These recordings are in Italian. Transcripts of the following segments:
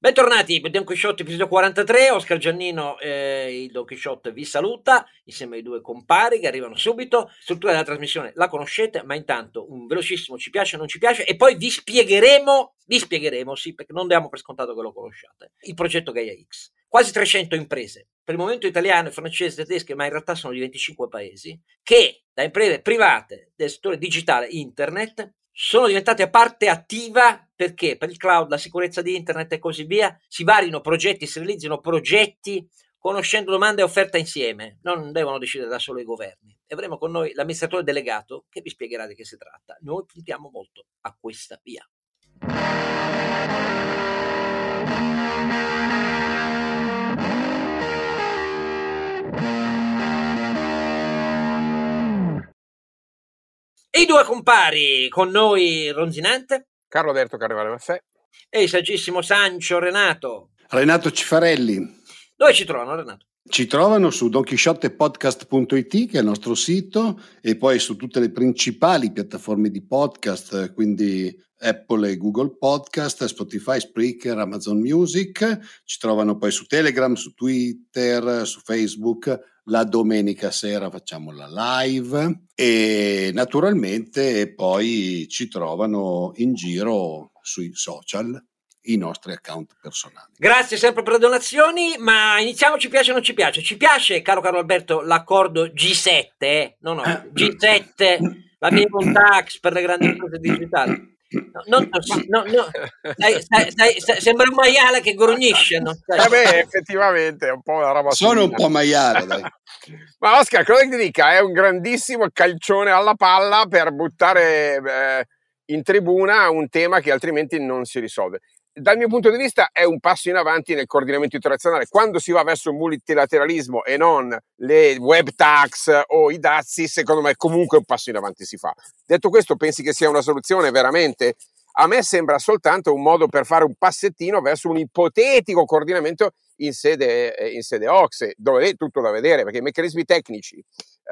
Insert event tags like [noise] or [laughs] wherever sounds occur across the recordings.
Bentornati Don Quixote episodio 43, Oscar Giannino eh, il Don Quixote vi saluta insieme ai due compari che arrivano subito, struttura della trasmissione la conoscete ma intanto un velocissimo ci piace o non ci piace e poi vi spiegheremo, vi spiegheremo sì perché non diamo per scontato che lo conosciate, il progetto Gaia X. Quasi 300 imprese, per il momento italiane, francesi, tedesche ma in realtà sono di 25 paesi, che da imprese private del settore digitale internet sono diventate parte attiva perché per il cloud, la sicurezza di internet e così via, si varino progetti, si realizzino progetti conoscendo domanda e offerta insieme, non devono decidere da solo i governi. E avremo con noi l'amministratore delegato che vi spiegherà di che si tratta. Noi puntiamo molto a questa via. E i due compari con noi Ronzinante. Carlo Alberto Carnevale Maffè. E il saggissimo Sancio Renato. Renato Cifarelli. Dove ci trovano Renato? Ci trovano su donchisciottepodcast.it che è il nostro sito e poi su tutte le principali piattaforme di podcast, quindi Apple e Google Podcast, Spotify, Spreaker, Amazon Music. Ci trovano poi su Telegram, su Twitter, su Facebook. La domenica sera facciamo la live e naturalmente poi ci trovano in giro sui social i nostri account personali. Grazie sempre per le donazioni, ma iniziamo ci piace o non ci piace. Ci piace, caro Carlo Alberto, l'accordo G7, eh? no no, G7, la minimum tax per le grandi [clears throat] imprese digitali. No, no, no, no. Stai, stai, stai, sembra un maiale che grugnisce. No? Eh beh, effettivamente è un po' una roba. Sono un po' maiale, dai. [laughs] Ma Oscar, cosa ti dica? È un grandissimo calcione alla palla per buttare eh, in tribuna un tema che altrimenti non si risolve dal mio punto di vista è un passo in avanti nel coordinamento internazionale. Quando si va verso il multilateralismo e non le web tax o i dazi, secondo me comunque un passo in avanti si fa. Detto questo, pensi che sia una soluzione veramente? A me sembra soltanto un modo per fare un passettino verso un ipotetico coordinamento in sede, eh, in sede OXE, dove è tutto da vedere, perché i meccanismi tecnici,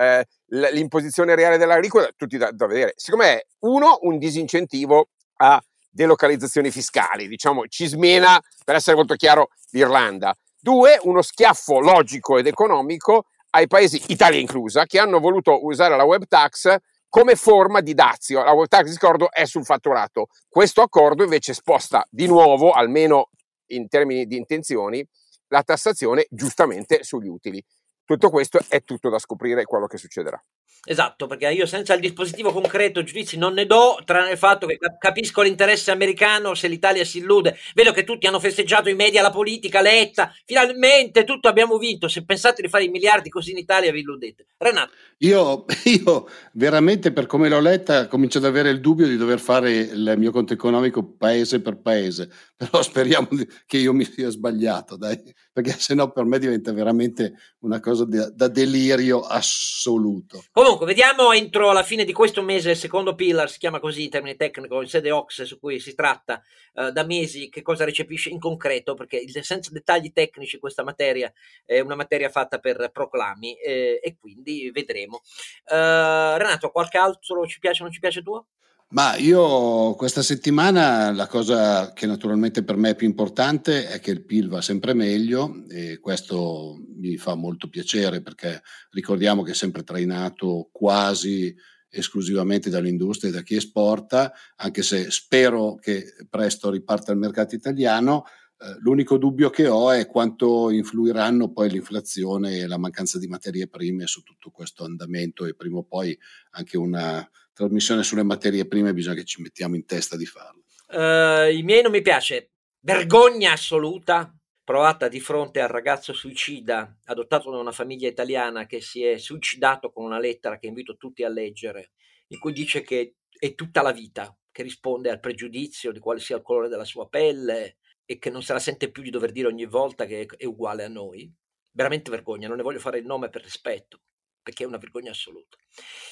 eh, l'imposizione reale dell'agricola, tutti da, da vedere. Secondo me, uno, un disincentivo a delocalizzazioni fiscali, diciamo ci smena, per essere molto chiaro, l'Irlanda. Due, uno schiaffo logico ed economico ai paesi, Italia inclusa, che hanno voluto usare la web tax come forma di dazio. La web tax, ricordo, è sul fatturato. Questo accordo invece sposta di nuovo, almeno in termini di intenzioni, la tassazione giustamente sugli utili. Tutto questo è tutto da scoprire quello che succederà. Esatto, perché io senza il dispositivo concreto giudizi non ne do, tranne il fatto che capisco l'interesse americano se l'Italia si illude. Vedo che tutti hanno festeggiato i media, la politica, Letta, finalmente tutto abbiamo vinto. Se pensate di fare i miliardi così in Italia vi illudete. Renato. Io, [laughs] io veramente per come l'ho letta comincio ad avere il dubbio di dover fare il mio conto economico paese per paese, però speriamo che io mi sia sbagliato, dai, perché sennò per me diventa veramente una cosa da, da delirio assoluto. Comunque, vediamo entro la fine di questo mese il secondo pillar, si chiama così in termini tecnico, in sede OX su cui si tratta uh, da mesi, che cosa recepisce in concreto, perché senza dettagli tecnici questa materia è una materia fatta per proclami eh, e quindi vedremo. Uh, Renato, qualche altro ci piace o non ci piace tuo? Ma io questa settimana la cosa che naturalmente per me è più importante è che il PIL va sempre meglio e questo mi fa molto piacere perché ricordiamo che è sempre trainato quasi esclusivamente dall'industria e da chi esporta, anche se spero che presto riparta il mercato italiano. Eh, l'unico dubbio che ho è quanto influiranno poi l'inflazione e la mancanza di materie prime su tutto questo andamento e prima o poi anche una trasmissione sulle materie prime bisogna che ci mettiamo in testa di farlo. Uh, I miei non mi piace. Vergogna assoluta provata di fronte al ragazzo suicida adottato da una famiglia italiana che si è suicidato con una lettera che invito tutti a leggere, in cui dice che è tutta la vita che risponde al pregiudizio di quale sia il colore della sua pelle e che non se la sente più di dover dire ogni volta che è uguale a noi. Veramente vergogna, non ne voglio fare il nome per rispetto, perché è una vergogna assoluta.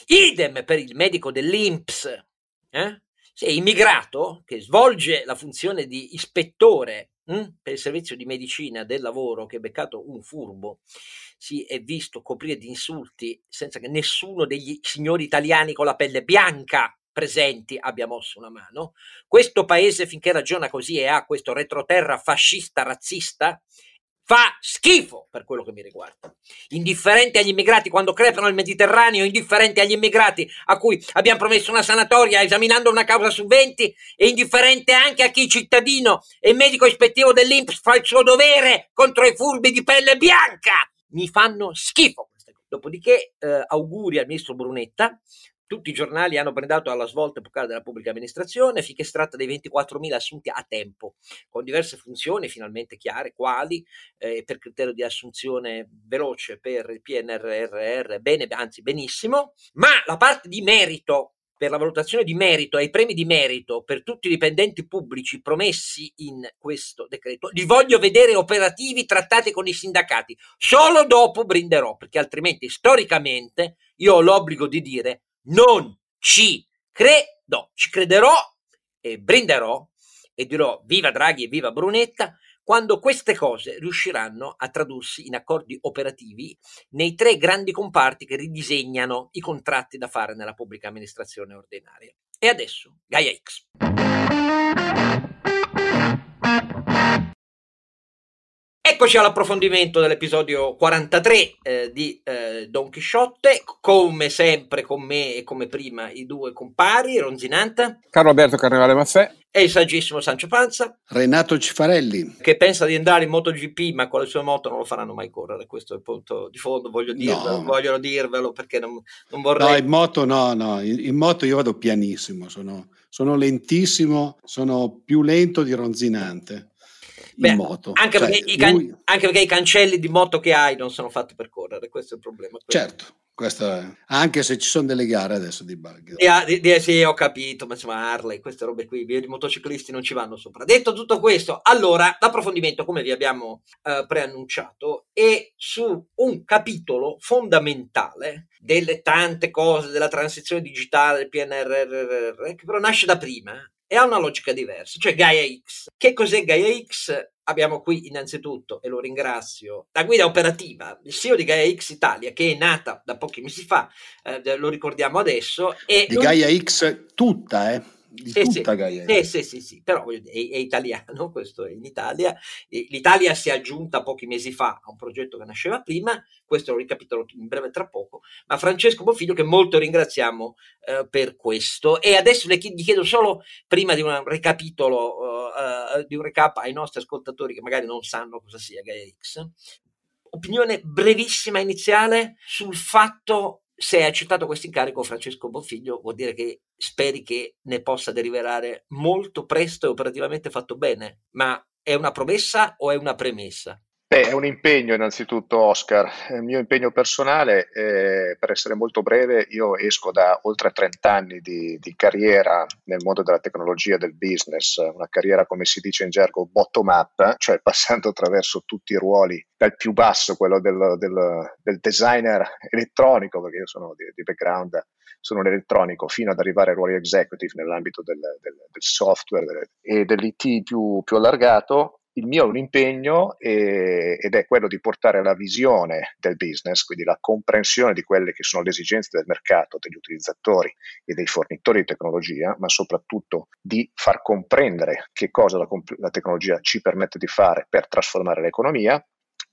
Idem per il medico dell'INPS, eh? Se immigrato che svolge la funzione di ispettore hm, per il servizio di medicina del lavoro, che è beccato un furbo, si è visto coprire di insulti senza che nessuno degli signori italiani con la pelle bianca presenti abbia mosso una mano. Questo paese, finché ragiona così e ha questo retroterra fascista, razzista, fa schifo per quello che mi riguarda. Indifferente agli immigrati quando crepano il Mediterraneo, indifferente agli immigrati a cui abbiamo promesso una sanatoria esaminando una causa su 20 e indifferente anche a chi cittadino e medico ispettivo dell'Inps fa il suo dovere contro i furbi di pelle bianca. Mi fanno schifo. Dopodiché eh, auguri al ministro Brunetta tutti i giornali hanno prendato alla svolta epocale della pubblica amministrazione finché si tratta dei 24.000 assunti a tempo, con diverse funzioni finalmente chiare, quali eh, per criterio di assunzione veloce per il PNRR, bene, anzi benissimo, ma la parte di merito per la valutazione di merito e i premi di merito per tutti i dipendenti pubblici promessi in questo decreto, li voglio vedere operativi trattati con i sindacati. Solo dopo brinderò, perché altrimenti storicamente io ho l'obbligo di dire non ci credo, ci crederò e brinderò e dirò viva Draghi e viva Brunetta quando queste cose riusciranno a tradursi in accordi operativi nei tre grandi comparti che ridisegnano i contratti da fare nella pubblica amministrazione ordinaria. E adesso Gaia X. Eccoci all'approfondimento dell'episodio 43 eh, di eh, Don Chisciotte, come sempre con me e come prima i due compari, Ronzinanta, Carlo Alberto Carnevale Maffè e il saggissimo Sancio Panza, Renato Cifarelli, che pensa di andare in MotoGP ma con le sue moto non lo faranno mai correre, questo è il punto di fondo, voglio dirvelo, no. voglio dirvelo perché non, non, vorrei... No, in moto no, no, in, in moto io vado pianissimo, sono, sono lentissimo, sono più lento di Ronzinante. Beh, in moto. Anche, cioè, perché can- lui... anche, perché i cancelli di moto che hai non sono fatti per correre, questo è il problema. Certo, anche se ci sono delle gare adesso di bug. Di, di, sì, ho capito, ma insomma Harley, queste robe qui, i motociclisti non ci vanno sopra. Detto tutto questo, allora l'approfondimento, come vi abbiamo eh, preannunciato, è su un capitolo fondamentale delle tante cose della transizione digitale, del PNRR, che però nasce da prima e ha una logica diversa, cioè Gaia X. Che cos'è Gaia X? Abbiamo qui innanzitutto, e lo ringrazio, la guida operativa, il CEO di Gaia X Italia, che è nata da pochi mesi fa, eh, lo ricordiamo adesso. E di Gaia X tutta, eh? Di sì, tutta sì, Gaia. Sì, sì, sì, però è, è, italiano, [laughs] questo è in Italia. L'Italia si è aggiunta pochi mesi fa a un progetto che nasceva prima, questo lo ricapitolo in breve tra poco, ma Francesco Bofiglio che molto ringraziamo eh, per questo. E adesso le, gli chiedo solo, prima di un recapitolo, uh, uh, di un recap ai nostri ascoltatori che magari non sanno cosa sia Gaia X, opinione brevissima iniziale sul fatto se hai accettato questo incarico, Francesco Bonfiglio, vuol dire che speri che ne possa derivare molto presto e operativamente fatto bene. Ma è una promessa o è una premessa? Beh, è un impegno innanzitutto, Oscar. Il mio impegno personale, eh, per essere molto breve, io esco da oltre 30 anni di, di, carriera nel mondo della tecnologia, del business, una carriera come si dice in gergo bottom up, cioè passando attraverso tutti i ruoli, dal più basso, quello del, del, del designer elettronico, perché io sono di, di, background, sono un elettronico, fino ad arrivare ai ruoli executive nell'ambito del, del software e dell'IT più, più allargato il mio è un impegno e, ed è quello di portare la visione del business, quindi la comprensione di quelle che sono le esigenze del mercato, degli utilizzatori e dei fornitori di tecnologia, ma soprattutto di far comprendere che cosa la, la tecnologia ci permette di fare per trasformare l'economia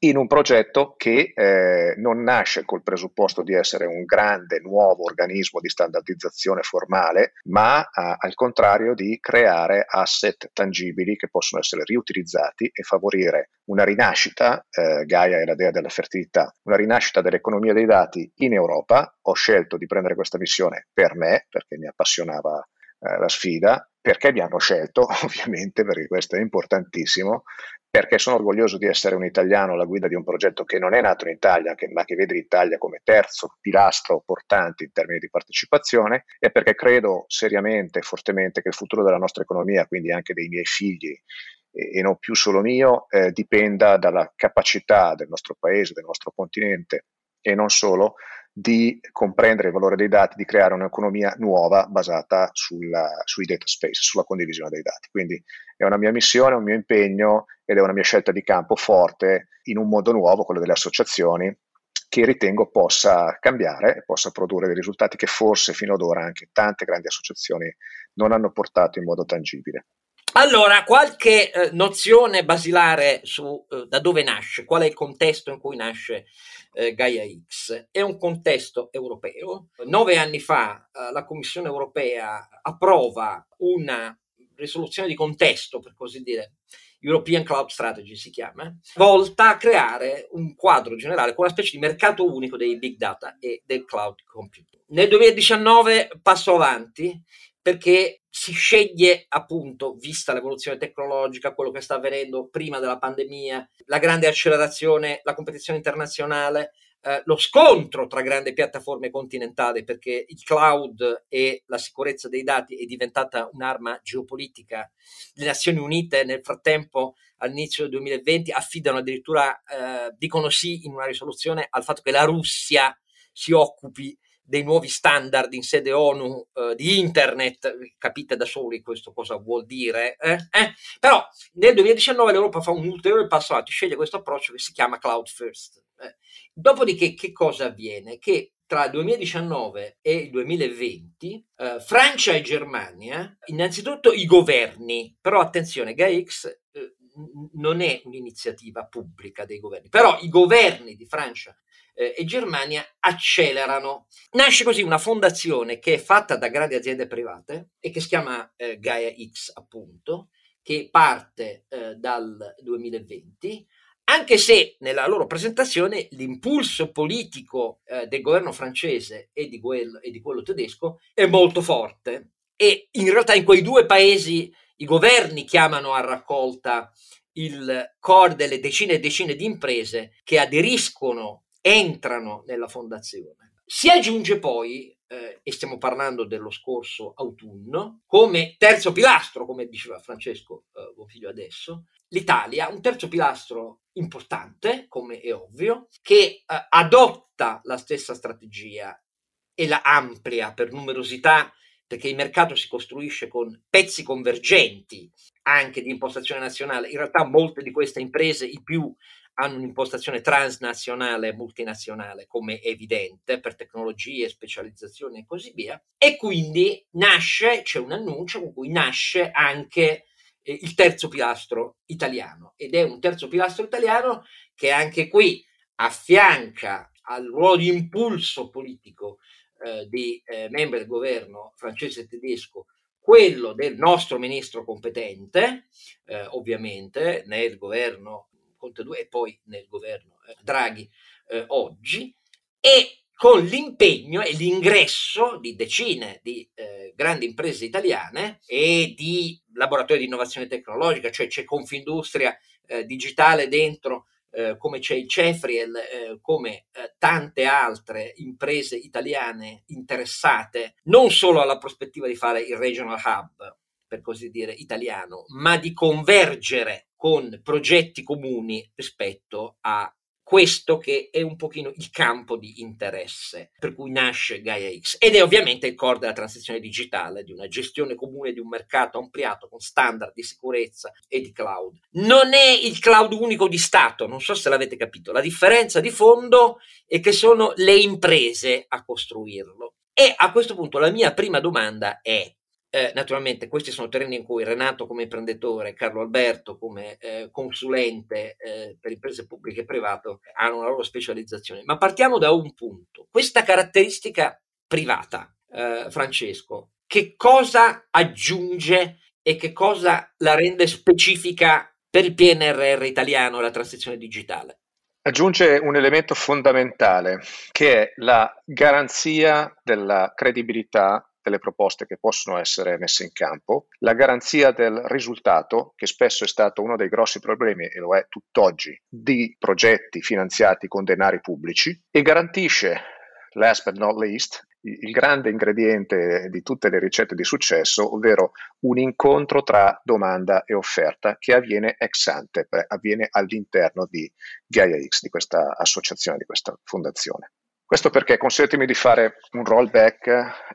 in un progetto che eh, non nasce col presupposto di essere un grande nuovo organismo di standardizzazione formale, ma eh, al contrario di creare asset tangibili che possono essere riutilizzati e favorire una rinascita, eh, Gaia è la dea della fertilità, una rinascita dell'economia dei dati in Europa. Ho scelto di prendere questa missione per me, perché mi appassionava eh, la sfida, perché mi hanno scelto, [laughs] ovviamente, perché questo è importantissimo, perché sono orgoglioso di essere un italiano alla guida di un progetto che non è nato in Italia, che, ma che vede l'Italia come terzo pilastro portante in termini di partecipazione e perché credo seriamente e fortemente che il futuro della nostra economia, quindi anche dei miei figli e, non più solo mio, eh, dipenda dalla capacità del nostro paese, del nostro continente e non solo di comprendere il valore dei dati, di creare un'economia nuova basata sulla, sui data space, sulla condivisione dei dati. Quindi è una mia missione, un mio impegno ed è una mia scelta di campo forte in un modo nuovo, quello delle associazioni, che ritengo possa cambiare e possa produrre dei risultati che forse fino ad ora anche tante grandi associazioni non hanno portato in modo tangibile. Allora, qualche eh, nozione basilare su eh, da dove nasce, qual è il contesto in cui nasce eh, Gaia X? È un contesto europeo. Nove anni fa eh, la Commissione europea approva una risoluzione di contesto, per così dire, European Cloud Strategy si chiama, volta a creare un quadro generale con una specie di mercato unico dei big data e del cloud computing. Nel 2019 passo avanti perché si sceglie appunto, vista l'evoluzione tecnologica, quello che sta avvenendo prima della pandemia, la grande accelerazione, la competizione internazionale, eh, lo scontro tra grandi piattaforme continentali, perché il cloud e la sicurezza dei dati è diventata un'arma geopolitica. Le Nazioni Unite nel frattempo all'inizio del 2020 affidano addirittura, eh, dicono sì in una risoluzione al fatto che la Russia si occupi dei nuovi standard in sede ONU eh, di internet, capite da soli questo cosa vuol dire, eh? Eh? però nel 2019 l'Europa fa un ulteriore passo avanti, sceglie questo approccio che si chiama Cloud First. Eh. Dopodiché che cosa avviene? Che tra il 2019 e il 2020 eh, Francia e Germania, innanzitutto i governi, però attenzione, GAIX eh, non è un'iniziativa pubblica dei governi, però i governi di Francia eh, e Germania accelerano. Nasce così una fondazione che è fatta da grandi aziende private e che si chiama eh, Gaia X, appunto, che parte eh, dal 2020 anche se nella loro presentazione l'impulso politico eh, del governo francese e di, quello, e di, quello, tedesco è molto forte e in realtà in quei due paesi i governi chiamano a raccolta il core delle decine e decine di imprese che aderiscono entrano nella fondazione. Si aggiunge poi, eh, e stiamo parlando dello scorso autunno, come terzo pilastro, come diceva Francesco eh, Bonfiglio adesso, l'Italia, un terzo pilastro importante, come è ovvio, che eh, adotta la stessa strategia e la amplia per numerosità perché il mercato si costruisce con pezzi convergenti anche di impostazione nazionale. In realtà molte di queste imprese, i più hanno un'impostazione transnazionale e multinazionale, come evidente, per tecnologie, specializzazioni e così via. E quindi nasce, c'è un annuncio con cui nasce anche eh, il terzo pilastro italiano. Ed è un terzo pilastro italiano che anche qui affianca al ruolo di impulso politico eh, di eh, membri del governo francese e tedesco quello del nostro ministro competente, eh, ovviamente nel governo Conte 2 e poi nel governo eh, Draghi eh, oggi, e con l'impegno e l'ingresso di decine di eh, grandi imprese italiane e di laboratori di innovazione tecnologica, cioè c'è Confindustria eh, digitale dentro, eh, come c'è il Cefriel, eh, come tante altre imprese italiane interessate non solo alla prospettiva di fare il regional hub, per così dire, italiano, ma di convergere con progetti comuni rispetto a questo che è un pochino il campo di interesse per cui nasce Gaia X ed è ovviamente il core della transizione digitale, di una gestione comune di un mercato ampliato con standard di sicurezza e di cloud. Non è il cloud unico di Stato, non so se l'avete capito, la differenza di fondo è che sono le imprese a costruirlo. E a questo punto la mia prima domanda è eh, naturalmente questi sono terreni in cui Renato come imprenditore, Carlo Alberto come eh, consulente eh, per imprese pubbliche e private hanno una loro specializzazione. Ma partiamo da un punto. Questa caratteristica privata, eh, Francesco, che cosa aggiunge e che cosa la rende specifica per il PNRR italiano, la transizione digitale? Aggiunge un elemento fondamentale che è la garanzia della credibilità delle proposte che possono essere messe in campo, la garanzia del risultato, che spesso è stato uno dei grossi problemi, e lo è tutt'oggi, di progetti finanziati con denari pubblici, e garantisce, last but not least, il grande ingrediente di tutte le ricette di successo, ovvero un incontro tra domanda e offerta che avviene ex ante, avviene all'interno di Gaia X, di questa associazione, di questa fondazione. Questo perché consentimi di fare un rollback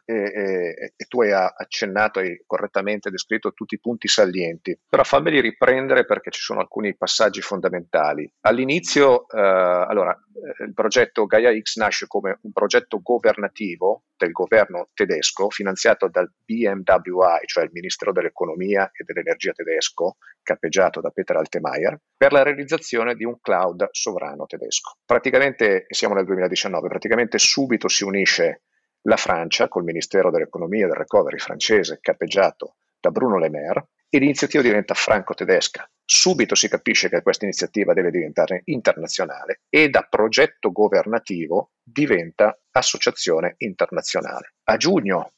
e, e, e, tu hai accennato, hai correttamente descritto tutti i punti salienti, però fammeli riprendere perché ci sono alcuni passaggi fondamentali. All'inizio, eh, allora, eh, il progetto Gaia X nasce come un progetto governativo del governo tedesco finanziato dal BMWI, cioè il Ministero dell'Economia e dell'Energia tedesco, cappeggiato da Peter Altemeyer, per la realizzazione di un cloud sovrano tedesco. Praticamente, siamo nel 2019, praticamente subito si unisce la Francia col Ministero dell'Economia e del Recovery francese, cappeggiato da Bruno Le Maire, e l'iniziativa diventa franco-tedesca. Subito si capisce che questa iniziativa deve diventare internazionale e da progetto governativo diventa associazione internazionale. A giugno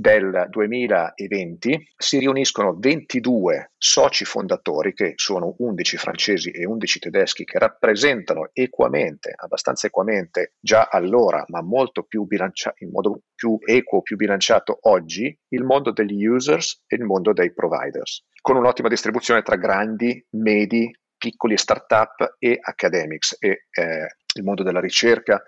del 2020 si riuniscono 22 soci fondatori, che sono 11 francesi e 11 tedeschi, che rappresentano equamente, abbastanza equamente già allora, ma molto più bilanciato, in modo più equo, più bilanciato oggi, il mondo degli users e il mondo dei providers, con un'ottima distribuzione tra grandi, medi, piccoli start-up e academics e eh, il mondo della ricerca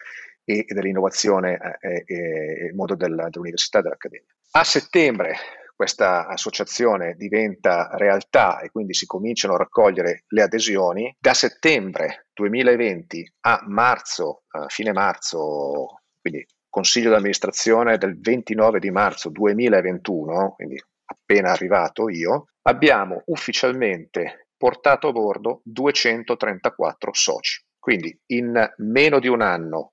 e dell'innovazione e, e il mondo della, dell'università e dell'accademia. A settembre questa associazione diventa realtà e quindi si cominciano a raccogliere le adesioni. Da settembre 2020 a marzo, a fine marzo, quindi consiglio d'amministrazione del 29 di marzo 2021, quindi appena arrivato io, abbiamo ufficialmente portato a bordo 234 soci. Quindi in meno di un anno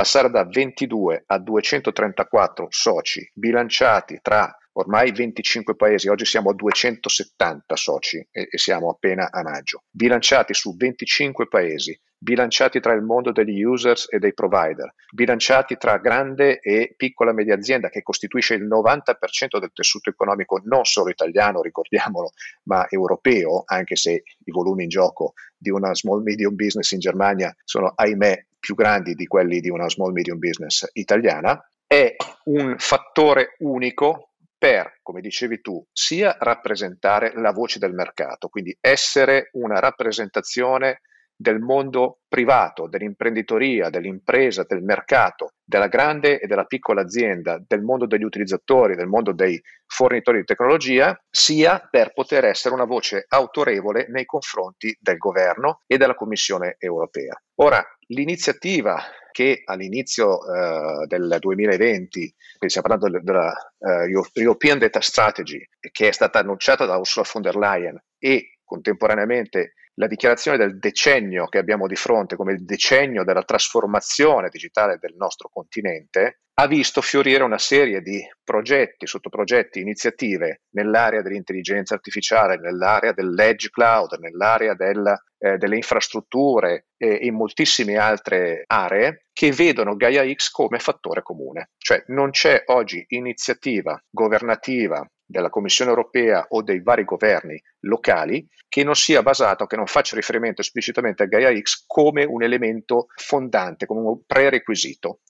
passare da 22 a 234 soci bilanciati tra ormai 25 paesi, oggi siamo a 270 soci e, e, siamo appena a maggio, bilanciati su 25 paesi, bilanciati tra il mondo degli users e dei provider, bilanciati tra grande e piccola media azienda che costituisce il 90% del tessuto economico non solo italiano, ricordiamolo, ma europeo, anche se i volumi in gioco di una small medium business in Germania sono ahimè più grandi di quelli di una small medium business italiana, è un fattore unico per, come dicevi tu, sia rappresentare la voce del mercato, quindi essere una rappresentazione del mondo privato, dell'imprenditoria, dell'impresa, del mercato, della grande e della piccola azienda, del mondo degli utilizzatori, del mondo dei fornitori di tecnologia, sia per poter essere una voce autorevole nei confronti del governo e della Commissione europea. Ora, l'iniziativa che all'inizio uh, del 2020, stiamo parlando della uh, European Data Strategy, che è stata annunciata da Ursula von der Leyen e contemporaneamente la dichiarazione del decennio che abbiamo di fronte come il decennio della trasformazione digitale del nostro continente, ha visto fiorire una serie di progetti, sottoprogetti, iniziative nell'area dell'intelligenza artificiale, nell'area dell'edge cloud, nell'area del, eh, delle infrastrutture e in moltissime altre aree che vedono Gaia X come fattore comune. Cioè non c'è oggi iniziativa governativa della Commissione europea o dei vari governi locali che non sia basato, che non faccia riferimento esplicitamente a Gaia X come un elemento fondante, come un prerequisito.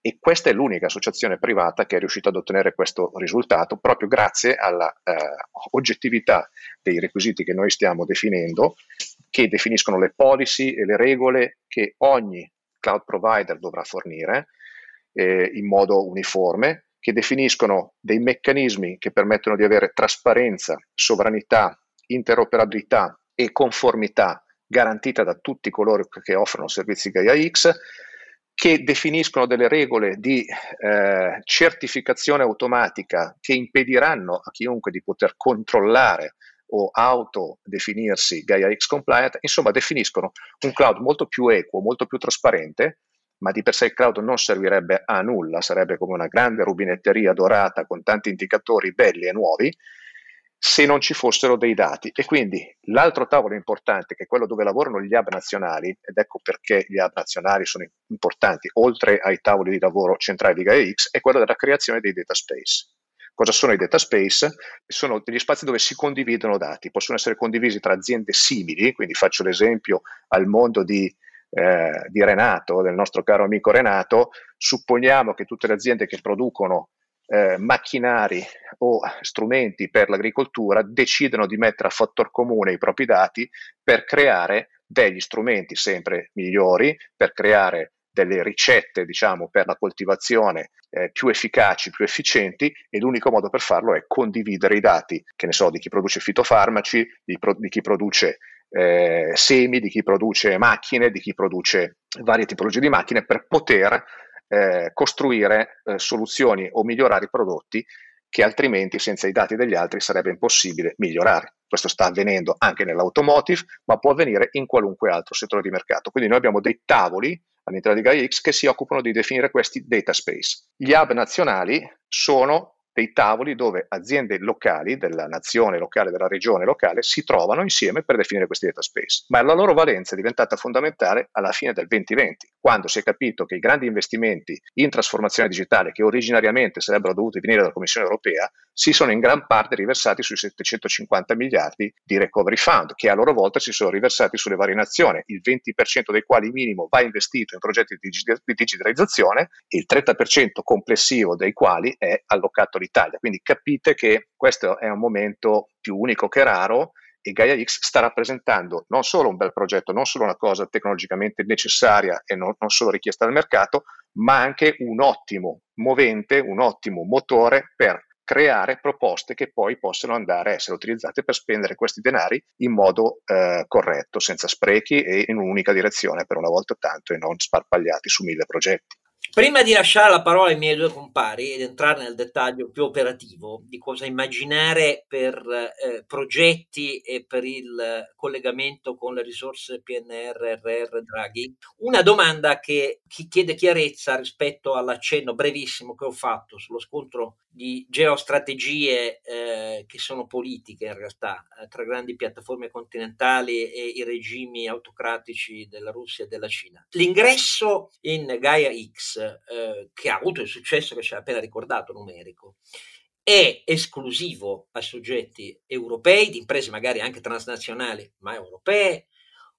E questa è l'unica associazione privata che è riuscita ad ottenere questo risultato proprio grazie alla eh, oggettività dei requisiti che noi stiamo definendo, che definiscono le policy e le regole che ogni cloud provider dovrà fornire eh, in modo uniforme che definiscono dei meccanismi che permettono di avere trasparenza, sovranità, interoperabilità e conformità garantita da tutti coloro che offrono servizi Gaia X, che definiscono delle regole di eh, certificazione automatica che impediranno a chiunque di poter controllare o autodefinirsi Gaia X compliant, insomma definiscono un cloud molto più equo, molto più trasparente, ma di per sé il cloud non servirebbe a nulla, sarebbe come una grande rubinetteria dorata con tanti indicatori belli e nuovi, se non ci fossero dei dati. E quindi l'altro tavolo importante, che è quello dove lavorano gli hub nazionali, ed ecco perché gli hub nazionali sono importanti, oltre ai tavoli di lavoro centrali di GaiaX, è quello della creazione dei data space. Cosa sono i data space? Sono degli spazi dove si condividono dati, possono essere condivisi tra aziende simili, quindi faccio l'esempio al mondo di eh, di Renato, del nostro caro amico Renato, supponiamo che tutte le aziende che producono eh, macchinari o strumenti per l'agricoltura decidano di mettere a fattor comune i propri dati per creare degli strumenti sempre migliori, per creare delle ricette diciamo, per la coltivazione eh, più efficaci, più efficienti e l'unico modo per farlo è condividere i dati, che ne so, di chi produce fitofarmaci, di, pro- di chi produce eh, semi, di chi produce macchine, di chi produce varie tipologie di macchine per poter eh, costruire eh, soluzioni o migliorare i prodotti che altrimenti senza i dati degli altri sarebbe impossibile migliorare. Questo sta avvenendo anche nell'automotive, ma può avvenire in qualunque altro settore di mercato. Quindi noi abbiamo dei tavoli all'interno di GaiaX che si occupano di definire questi data space. Gli hub nazionali sono dei tavoli dove aziende locali della nazione locale, della regione locale, si trovano insieme per definire questi data space. Ma la loro valenza è diventata fondamentale alla fine del 2020, quando si è capito che i grandi investimenti in trasformazione digitale, che originariamente sarebbero dovuti venire dalla Commissione europea, si sono in gran parte riversati sui 750 miliardi di recovery fund, che a loro volta si sono riversati sulle varie nazioni, il 20% dei quali minimo va investito in progetti di digitalizzazione e il 30% complessivo dei quali è allocato l'Italia. Quindi capite che questo è un momento più unico che raro e Gaia X sta rappresentando non solo un bel progetto, non solo una cosa tecnologicamente necessaria e non, non solo richiesta dal mercato, ma anche un ottimo movente, un ottimo motore per creare proposte che poi possono andare a essere utilizzate per spendere questi denari in modo eh, corretto, senza sprechi e in un'unica direzione per una volta tanto e non sparpagliati su mille progetti. Prima di lasciare la parola ai miei due compari ed entrare nel dettaglio più operativo di cosa immaginare per eh, progetti e per il collegamento con le risorse PNRR Draghi, una domanda che chi chiede chiarezza rispetto all'accenno brevissimo che ho fatto sullo scontro di geostrategie eh, che sono politiche in realtà eh, tra grandi piattaforme continentali e i regimi autocratici della Russia e della Cina. L'ingresso in Gaia X eh, che ha avuto il successo che ci ha appena ricordato numerico, è esclusivo a soggetti europei, di imprese magari anche transnazionali, ma europee,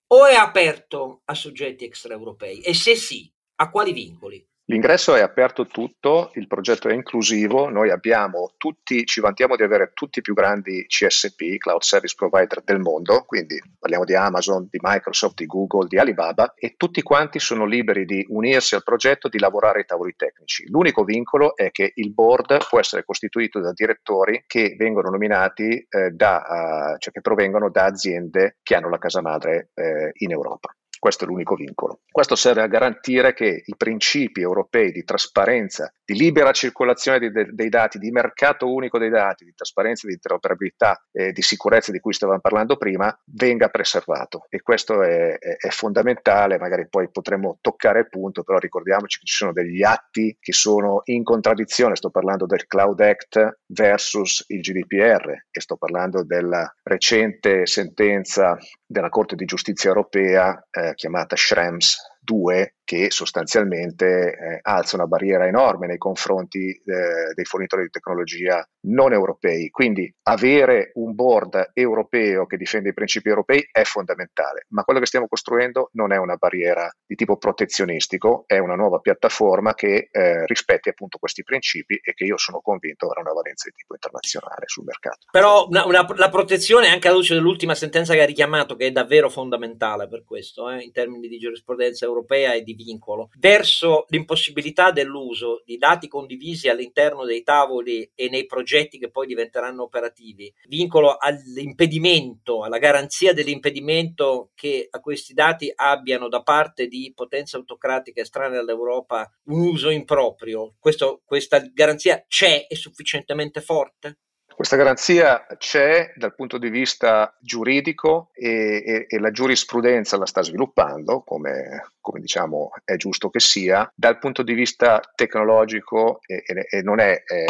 o è aperto a soggetti extraeuropei? E se sì, a quali vincoli? L'ingresso è aperto tutto, il progetto è inclusivo, noi abbiamo tutti, ci vantiamo di avere tutti i più grandi CSP, Cloud Service Provider del mondo, quindi parliamo di Amazon, di Microsoft, di Google, di Alibaba e tutti quanti sono liberi di unirsi al progetto, di lavorare ai tavoli tecnici. L'unico vincolo è che il board può essere costituito da direttori che vengono nominati eh, da, uh, cioè che provengono da aziende che hanno la casa madre eh, in Europa. Questo è l'unico vincolo. Questo serve a garantire che i principi europei di trasparenza, di libera circolazione dei, dei dati, di mercato unico dei dati, di trasparenza, di interoperabilità e di sicurezza di cui stavamo parlando prima, venga preservato. E questo è, è, è fondamentale, magari poi potremo toccare il punto, però ricordiamoci che ci sono degli atti che sono in contraddizione, sto parlando del Cloud Act versus il GDPR e sto parlando della recente sentenza della Corte di Giustizia europea eh, chiamata Schrems 2 che sostanzialmente eh, alza una barriera enorme nei confronti eh, dei fornitori di tecnologia non europei. Quindi avere un board europeo che difende i principi europei è fondamentale, ma quello che stiamo costruendo non è una barriera di tipo protezionistico, è una nuova piattaforma che eh, rispetti appunto questi principi e che io sono convinto avrà una valenza di tipo internazionale sul mercato. Però una, una, la protezione, anche alla luce dell'ultima sentenza che ha richiamato, che è davvero fondamentale per questo, eh, in termini di giurisprudenza europea e di vincolo, verso l'impossibilità dell'uso di dati condivisi all'interno dei tavoli e nei progetti che poi diventeranno operativi, vincolo all'impedimento, alla garanzia dell'impedimento che a questi dati abbiano da parte di potenze autocratiche estranee all'Europa un uso improprio. Questo, questa garanzia c'è? È sufficientemente forte? Questa garanzia c'è dal punto di vista giuridico e, e, e la giurisprudenza la sta sviluppando, come, come, diciamo è giusto che sia, dal punto di vista tecnologico e, e non è, è,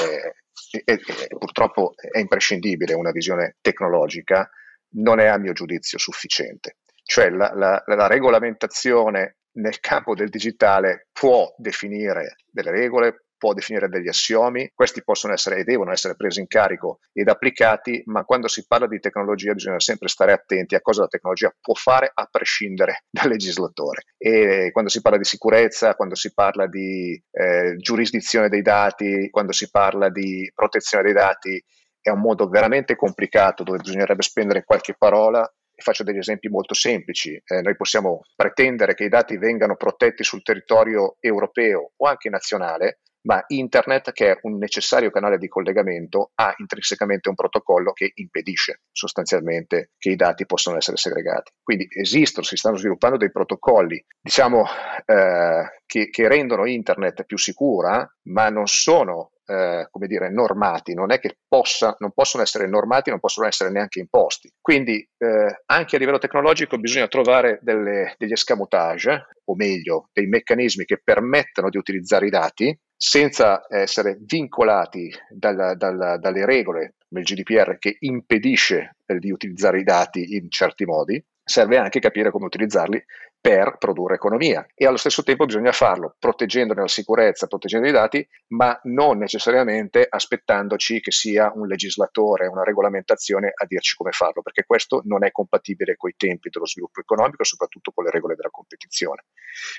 purtroppo è imprescindibile una visione tecnologica, non è a mio giudizio sufficiente. Cioè la, la, la regolamentazione nel campo del digitale può definire delle regole, può definire degli assiomi, questi possono essere e devono essere presi in carico ed applicati, ma quando si parla di tecnologia bisogna sempre stare attenti a cosa la tecnologia può fare a prescindere [laughs] dal legislatore. E quando si parla di sicurezza, quando si parla di eh, giurisdizione dei dati, quando si parla di protezione dei dati, è un modo veramente complicato dove bisognerebbe spendere qualche parola faccio degli esempi molto semplici. Eh, noi possiamo pretendere che i dati vengano protetti sul territorio europeo o anche nazionale, ma Internet, che è un necessario canale di collegamento, ha intrinsecamente un protocollo che impedisce sostanzialmente che i dati possano essere segregati. Quindi esistono, si stanno sviluppando dei protocolli, diciamo, eh, che, che rendono Internet più sicura, ma non sono eh, come dire, normati, non è che possa, non possono essere normati, non possono essere neanche imposti. Quindi eh, anche a livello tecnologico bisogna trovare delle, degli escamotage, o meglio, dei meccanismi che permettano di utilizzare i dati senza essere vincolati dalla, dalla, dalle regole il GDPR che impedisce eh, di utilizzare i dati in certi modi, serve anche capire come utilizzarli per produrre economia e allo stesso tempo bisogna farlo proteggendone la sicurezza, proteggendo i dati, ma non necessariamente aspettandoci che sia un legislatore, una regolamentazione a dirci come farlo, perché questo non è compatibile con i tempi dello sviluppo economico e soprattutto con le regole della competizione.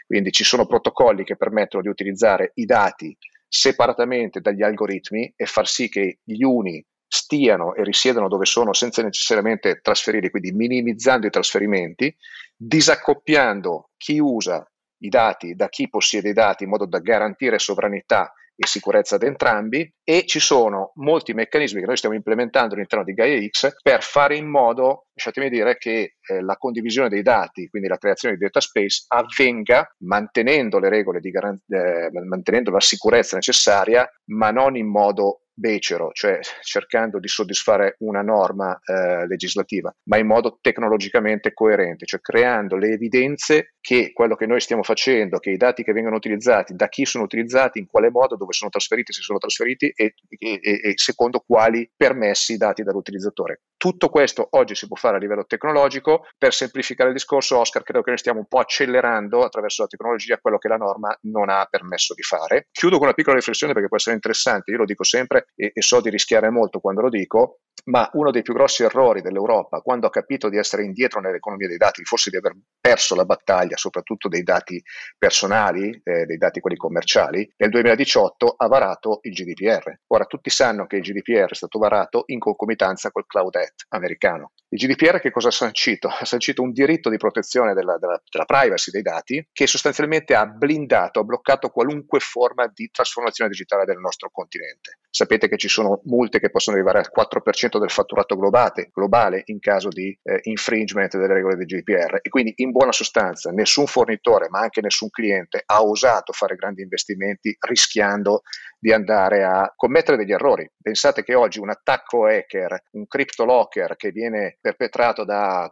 Quindi ci sono protocolli che permettono di utilizzare i dati separatamente dagli algoritmi e far sì che gli uni stiano e risiedano dove sono senza necessariamente trasferirli, quindi minimizzando i trasferimenti, disaccoppiando chi usa i dati da chi possiede i dati in modo da garantire sovranità e sicurezza ad entrambi e ci sono molti meccanismi che noi stiamo implementando all'interno di Gaia X per fare in modo, lasciatemi dire, che eh, la condivisione dei dati, quindi la creazione di data space, avvenga mantenendo le regole, di garan- eh, mantenendo la sicurezza necessaria, ma non in modo becero, cioè cercando di soddisfare una norma eh, legislativa, ma in modo tecnologicamente coerente, cioè creando le evidenze che quello che noi stiamo facendo, che i dati che vengono utilizzati, da chi sono utilizzati, in quale modo, dove sono trasferiti, se sono trasferiti e, e, e secondo quali permessi dati dall'utilizzatore. Tutto questo oggi si può fare a livello tecnologico. Per semplificare il discorso, Oscar, credo che noi stiamo un po' accelerando attraverso la tecnologia quello che la norma non ha permesso di fare. Chiudo con una piccola riflessione perché può essere interessante, io lo dico sempre e, e so di rischiare molto quando lo dico, ma uno dei più grossi errori dell'Europa quando ha capito di essere indietro nell'economia dei dati, forse di aver perso la battaglia, soprattutto dei dati personali, eh, dei dati quelli commerciali, nel 2018 ha varato il GDPR. Ora tutti sanno che il GDPR è stato varato in concomitanza col Cloud Act americano. Il GDPR che cosa ha sancito? Ha sancito un diritto di protezione della, della, della privacy dei dati che sostanzialmente ha blindato, ha bloccato qualunque forma di trasformazione digitale del nostro continente. Sapete che ci sono multe che possono arrivare al 4% del fatturato globale, globale in caso di eh, infringement delle regole del GDPR e quindi in buona sostanza nessun fornitore ma anche nessun cliente ha osato fare grandi investimenti rischiando di andare a commettere degli errori. Pensate che oggi un attacco hacker, un crypto locker che viene perpetrato da,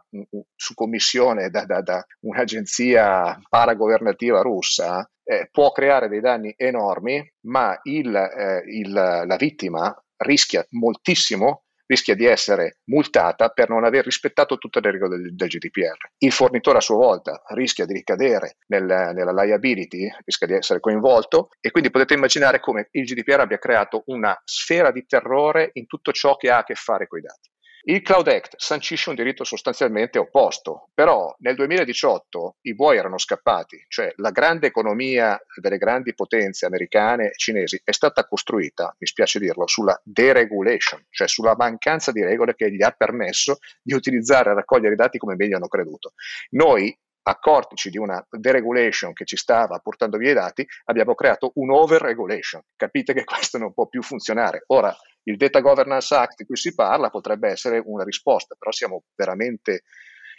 su commissione da, da, da un'agenzia paragovernativa russa eh, può creare dei danni enormi, ma il, eh, il, la vittima rischia moltissimo rischia di essere multata per non aver rispettato tutte le regole del, del GDPR. Il fornitore a sua volta rischia di ricadere nel, nella liability, rischia di essere coinvolto e quindi potete immaginare come il GDPR abbia creato una sfera di terrore in tutto ciò che ha a che fare con i dati. Il Cloud Act sancisce un diritto sostanzialmente opposto, però nel 2018 i buoi erano scappati, cioè la grande economia delle grandi potenze americane e cinesi è stata costruita, mi spiace dirlo, sulla deregulation, cioè sulla mancanza di regole che gli ha permesso di utilizzare e raccogliere i dati come meglio hanno creduto. Noi accortici di una deregulation che ci stava portando via i dati, abbiamo creato un over-regulation. Capite che questo non può più funzionare. Ora, il Data Governance Act di cui si parla potrebbe essere una risposta, però siamo veramente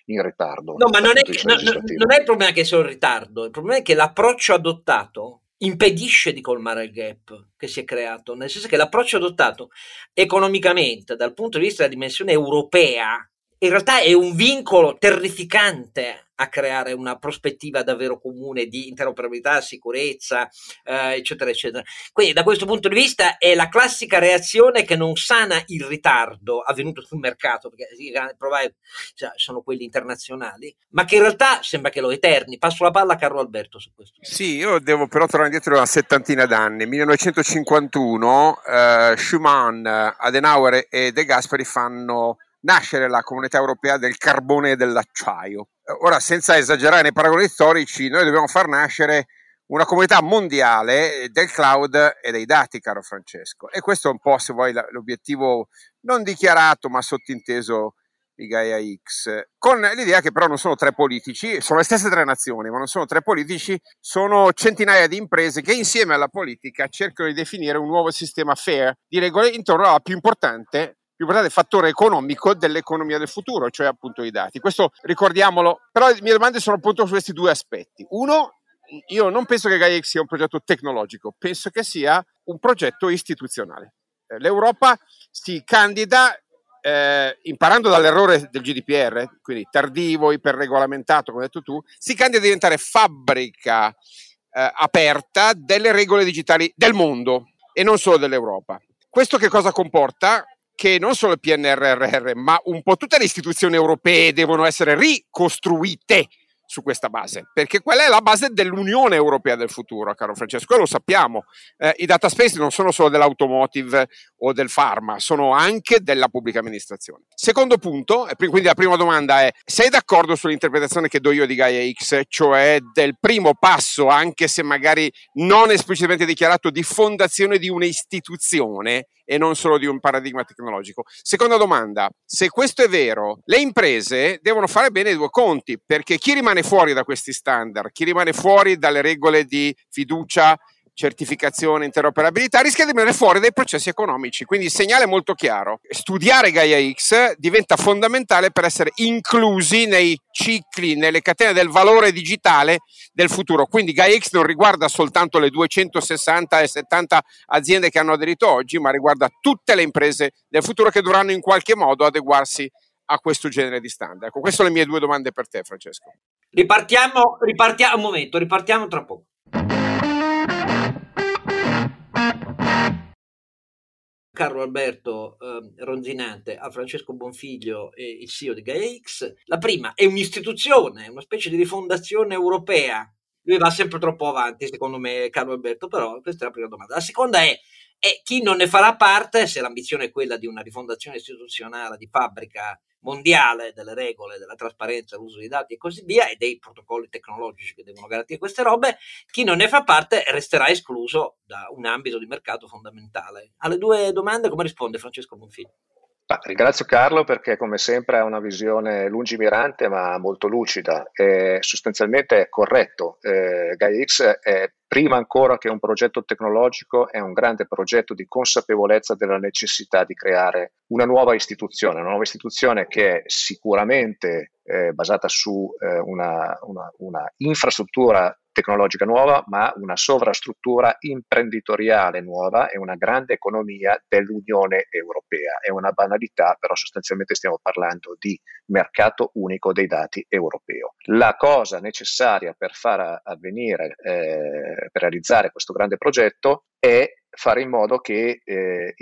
in ritardo. No, ma non è, che, no, non è il problema che sono in ritardo, il problema è che l'approccio adottato impedisce di colmare il gap che si è creato, nel senso che l'approccio adottato economicamente dal punto di vista della dimensione europea in realtà è un vincolo terrificante a creare una prospettiva davvero comune di interoperabilità, sicurezza, eh, eccetera, eccetera. Quindi da questo punto di vista è la classica reazione che non sana il ritardo avvenuto sul mercato, perché i provider cioè, sono quelli internazionali, ma che in realtà sembra che lo eterni. Passo la palla a Carlo Alberto su questo. Sì, io devo però tornare indietro una settantina d'anni. 1951 eh, Schumann, Adenauer e De Gasperi fanno nascere la comunità europea del carbone e dell'acciaio. Ora, senza esagerare nei paragoni storici, noi dobbiamo far nascere una comunità mondiale del cloud e dei dati, caro Francesco. E questo è un po', se vuoi, l'obiettivo non dichiarato ma sottinteso di Gaia X, con l'idea che però non sono tre politici, sono le stesse tre nazioni, ma non sono tre politici, sono centinaia di imprese che insieme alla politica cercano di definire un nuovo sistema fair di regole intorno alla più importante più importante fattore economico dell'economia del futuro, cioè appunto i dati. Questo ricordiamolo, però le mie domande sono appunto su questi due aspetti. Uno, io non penso che Gaia sia un progetto tecnologico, penso che sia un progetto istituzionale. Eh, L'Europa si candida eh, imparando dall'errore del GDPR, quindi tardivo, iperregolamentato, come hai detto tu, si candida a diventare fabbrica eh, aperta delle regole digitali del mondo e non solo dell'Europa. Questo che cosa comporta? Che non solo il PNRR, ma un po' tutte le istituzioni europee devono essere ricostruite su questa base, perché quella è la base dell'Unione Europea del futuro, caro Francesco, e lo sappiamo. Eh, I data space non sono solo dell'automotive o del pharma, sono anche della pubblica amministrazione. Secondo punto, quindi la prima domanda è, sei d'accordo sull'interpretazione che do io di Gaia X, cioè del primo passo, anche se magari non esplicitamente dichiarato, di fondazione di un'istituzione e non solo di un paradigma tecnologico. Seconda domanda, se questo è vero, le imprese devono fare bene i due conti, perché chi rimane fuori da questi standard, chi rimane fuori dalle regole di fiducia certificazione, interoperabilità, rischia di venire fuori dai processi economici. Quindi il segnale è molto chiaro. Studiare Gaia X diventa fondamentale per essere inclusi nei cicli, nelle catene del valore digitale del futuro. Quindi Gaia X non riguarda soltanto le 260 e 70 aziende che hanno aderito oggi, ma riguarda tutte le imprese del futuro che dovranno in qualche modo adeguarsi a questo genere di standard. Ecco, queste sono le mie due domande per te, Francesco. Ripartiamo, ripartiamo un momento, ripartiamo tra poco. Carlo Alberto eh, Ronzinante a Francesco Bonfiglio, e il CEO di Gaia X. La prima è un'istituzione, una specie di rifondazione europea. Lui va sempre troppo avanti, secondo me, Carlo Alberto, però questa è la prima domanda. La seconda è, è chi non ne farà parte, se l'ambizione è quella di una rifondazione istituzionale di fabbrica mondiale delle regole, della trasparenza, l'uso dei dati e così via, e dei protocolli tecnologici che devono garantire queste robe, chi non ne fa parte resterà escluso da un ambito di mercato fondamentale. Alle due domande come risponde Francesco Bonfini? Ringrazio Carlo perché come sempre ha una visione lungimirante ma molto lucida e sostanzialmente è corretto. Eh, GaiaX è prima ancora che un progetto tecnologico è un grande progetto di consapevolezza della necessità di creare una nuova istituzione, una nuova istituzione che è sicuramente eh, basata su eh, una, una, una infrastruttura tecnologica nuova, ma una sovrastruttura imprenditoriale nuova e una grande economia dell'Unione Europea. È una banalità, però sostanzialmente stiamo parlando di mercato unico dei dati europeo. La cosa necessaria per far avvenire, eh, per realizzare questo grande progetto è fare in modo che eh,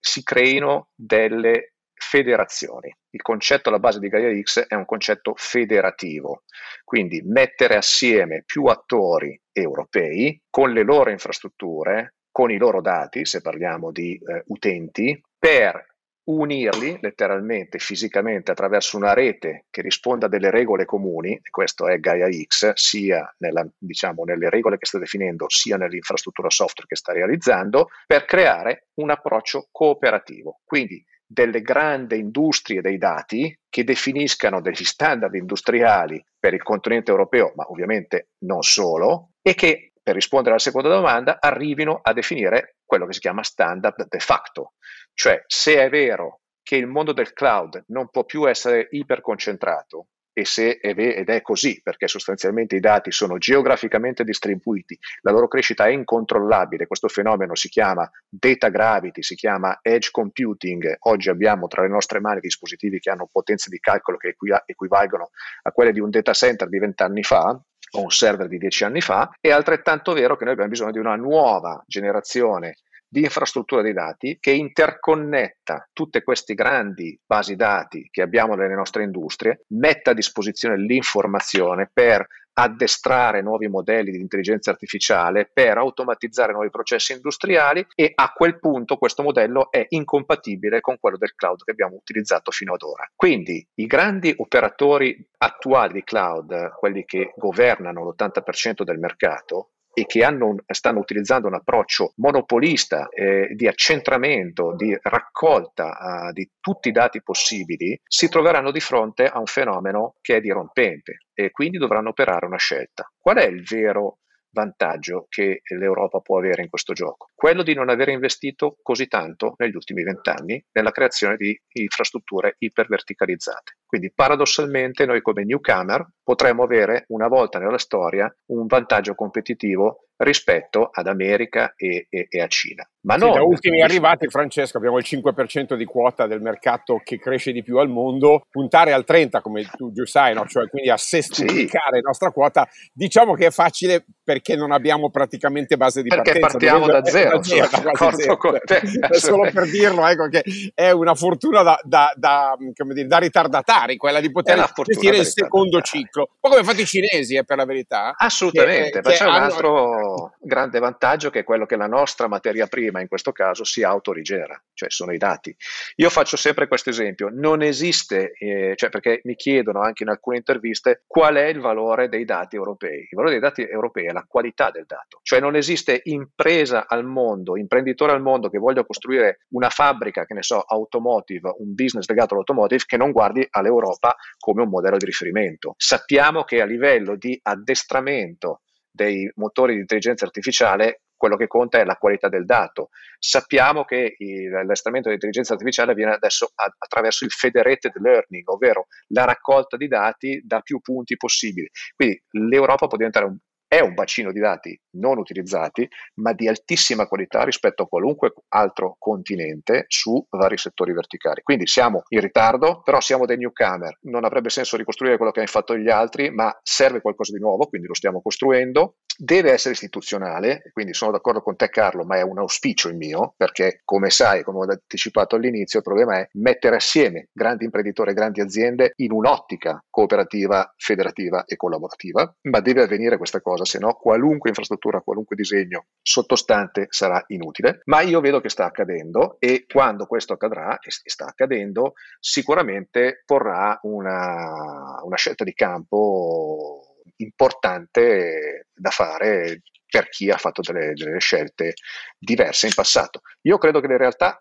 si creino delle federazioni. Il concetto alla base di Gaia X è un concetto federativo, quindi mettere assieme più attori europei con le loro infrastrutture, con i loro dati, se parliamo di eh, utenti, per unirli letteralmente, fisicamente, attraverso una rete che risponda a delle regole comuni, e questo è Gaia X, sia nella, diciamo, nelle regole che sta definendo, sia nell'infrastruttura software che sta realizzando, per creare un approccio cooperativo. Quindi delle grandi industrie dei dati che definiscano degli standard industriali per il continente europeo, ma ovviamente non solo, e che, per rispondere alla seconda domanda, arrivino a definire quello che si chiama standard de facto. Cioè, se è vero che il mondo del cloud non può più essere iperconcentrato e se è ve- ed è così, perché sostanzialmente i dati sono geograficamente distribuiti, la loro crescita è incontrollabile, questo fenomeno si chiama data gravity, si chiama edge computing, oggi abbiamo tra le nostre mani dispositivi che hanno potenze di calcolo che equi- equivalgono a quelle di un data center di vent'anni fa, o un server di dieci anni fa, è altrettanto vero che noi abbiamo bisogno di una nuova generazione di infrastruttura dei dati che interconnetta tutte queste grandi basi dati che abbiamo nelle nostre industrie, metta a disposizione l'informazione per addestrare nuovi modelli di intelligenza artificiale per automatizzare nuovi processi industriali e a quel punto questo modello è incompatibile con quello del cloud che abbiamo utilizzato fino ad ora. Quindi i grandi operatori attuali di cloud, quelli che governano l'80% del mercato, e che hanno, stanno utilizzando un approccio monopolista eh, di accentramento, di raccolta uh, di tutti i dati possibili, si troveranno di fronte a un fenomeno che è dirompente e quindi dovranno operare una scelta. Qual è il vero vantaggio che l'Europa può avere in questo gioco? Quello di non aver investito così tanto negli ultimi vent'anni nella creazione di infrastrutture iperverticalizzate. Quindi paradossalmente noi come newcomer potremmo avere una volta nella storia un vantaggio competitivo rispetto ad America e, e, e a Cina. Ma sì, non, da ultimi arrivati, Francesco, abbiamo il 5% di quota del mercato che cresce di più al mondo, puntare al 30% come tu giù sai, no? cioè quindi a sestuplicare sì. la nostra quota, diciamo che è facile perché non abbiamo praticamente base di perché partenza. Partiamo da zero, da zero, zero. Con te. Solo per dirlo, ecco che è una fortuna da, da, da, dire, da ritardatari, quella di poter gestire il secondo ciclo. Un po' come fanno i cinesi, eh, per la verità. Assolutamente, che, ma c'è hanno... un altro grande vantaggio che è quello che la nostra materia prima, in questo caso, si autorigera, cioè sono i dati. Io faccio sempre questo esempio, non esiste, eh, cioè perché mi chiedono anche in alcune interviste qual è il valore dei dati europei. Il valore dei dati europei è la qualità del dato, cioè non esiste impresa al mondo, imprenditore al mondo che voglia costruire una fabbrica, che ne so, automotive, un business legato all'automotive, che non guardi all'Europa come un modello di riferimento. Sappiamo che a livello di addestramento dei motori di intelligenza artificiale quello che conta è la qualità del dato. Sappiamo che l'addestramento dell'intelligenza artificiale avviene adesso attraverso il federated learning, ovvero la raccolta di dati da più punti possibili. Quindi l'Europa può diventare un è un bacino di dati non utilizzati, ma di altissima qualità rispetto a qualunque altro continente su vari settori verticali. Quindi siamo in ritardo, però siamo dei newcomer. Non avrebbe senso ricostruire quello che hanno fatto gli altri, ma serve qualcosa di nuovo, quindi lo stiamo costruendo. Deve essere istituzionale, quindi sono d'accordo con te Carlo, ma è un auspicio il mio, perché come sai, come ho anticipato all'inizio, il problema è mettere assieme grandi imprenditori e grandi aziende in un'ottica cooperativa, federativa e collaborativa, ma deve avvenire questa cosa se no qualunque infrastruttura, qualunque disegno sottostante sarà inutile. Ma io vedo che sta accadendo e quando questo accadrà, e sta accadendo, sicuramente porrà una, una scelta di campo importante da fare per chi ha fatto delle, delle, scelte diverse in passato. Io credo che le realtà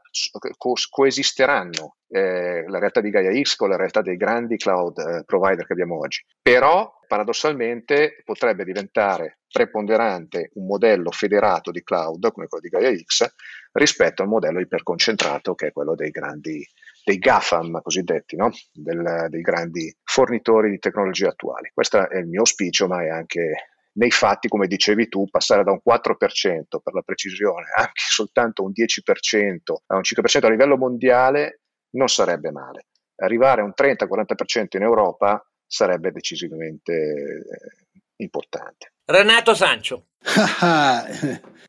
co- coesisteranno, eh, la realtà di Gaia X con la realtà dei grandi cloud eh, provider che abbiamo oggi, però paradossalmente potrebbe diventare preponderante un modello federato di cloud come quello di Gaia X rispetto al modello iperconcentrato che è quello dei grandi dei GAFAM cosiddetti, no? Del, dei grandi fornitori di tecnologie attuali. Questo è il mio auspicio, ma è anche nei fatti, come dicevi tu, passare da un 4% per la precisione, anche soltanto un 10% a un 5% a livello mondiale non sarebbe male. Arrivare a un 30-40% in Europa sarebbe decisivamente eh, importante. Renato Sancio.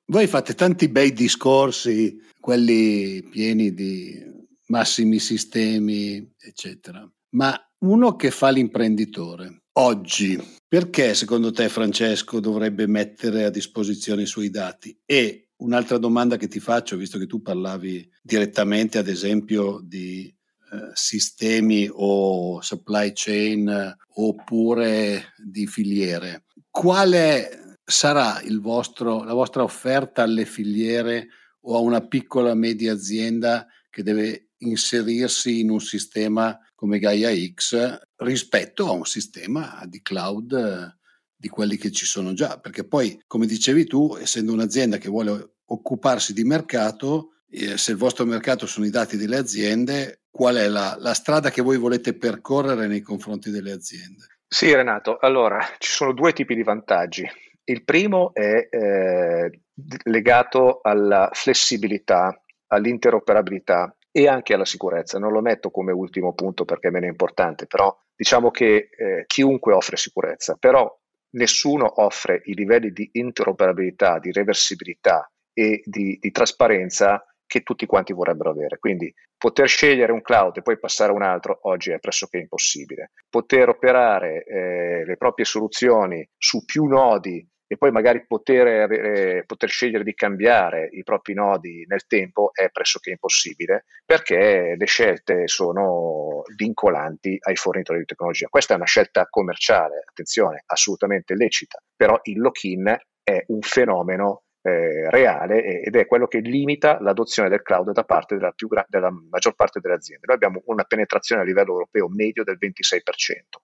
Voi fate tanti bei discorsi, quelli pieni di massimi sistemi, eccetera. Ma uno che fa l'imprenditore oggi, perché secondo te Francesco dovrebbe mettere a disposizione i suoi dati? E un'altra domanda che ti faccio, visto che tu parlavi direttamente ad esempio di eh, sistemi o supply chain oppure di filiere, quale sarà vostro, la vostra offerta alle filiere o a una piccola media azienda che deve inserirsi in un sistema come Gaia X rispetto a un sistema di cloud eh, di quelli che ci sono già, perché poi, come dicevi tu, essendo un'azienda che vuole occuparsi di mercato, eh, se il vostro mercato sono i dati delle aziende, qual è la, la strada che voi volete percorrere nei confronti delle aziende? Sì, Renato, allora ci sono due tipi di vantaggi. Il primo è eh, legato alla flessibilità, all'interoperabilità e anche alla sicurezza. Non lo metto come ultimo punto perché è meno importante, però diciamo che eh, chiunque offre sicurezza, però nessuno offre i livelli di interoperabilità, di reversibilità e di, di trasparenza che tutti quanti vorrebbero avere. Quindi poter scegliere un cloud e poi passare a un altro oggi è pressoché impossibile. Poter operare eh, le proprie soluzioni su più nodi e poi magari poter, avere, poter, scegliere di cambiare i propri nodi nel tempo è pressoché impossibile perché le scelte sono vincolanti ai fornitori di tecnologia. Questa è una scelta commerciale, attenzione, assolutamente lecita, però il lock-in è un fenomeno eh, reale ed è quello che limita l'adozione del cloud da parte della, gra- della, maggior parte delle aziende. Noi abbiamo una penetrazione a livello europeo medio del 26%,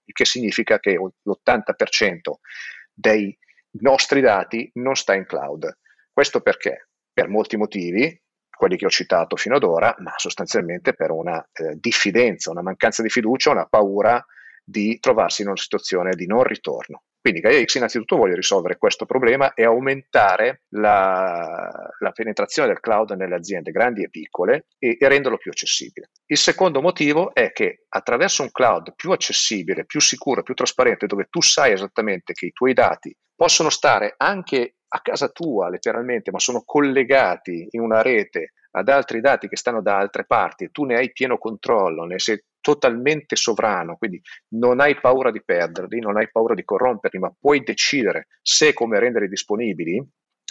il che significa che l'80% dei nostri dati non sta in cloud. Questo perché? Per molti motivi, quelli che ho citato fino ad ora, ma sostanzialmente per una eh, diffidenza, una mancanza di fiducia, una paura di trovarsi in una situazione di non ritorno. Quindi GaiaX innanzitutto vuole risolvere questo problema e aumentare la, la penetrazione del cloud nelle aziende grandi e piccole e, e, renderlo più accessibile. Il secondo motivo è che attraverso un cloud più accessibile, più sicuro, più trasparente, dove tu sai esattamente che i tuoi dati possono stare anche a casa tua letteralmente, ma sono collegati in una rete ad altri dati che stanno da altre parti e tu ne hai pieno controllo, ne sei totalmente sovrano, quindi non hai paura di perderli, non hai paura di corromperli, ma puoi decidere se e come renderli disponibili,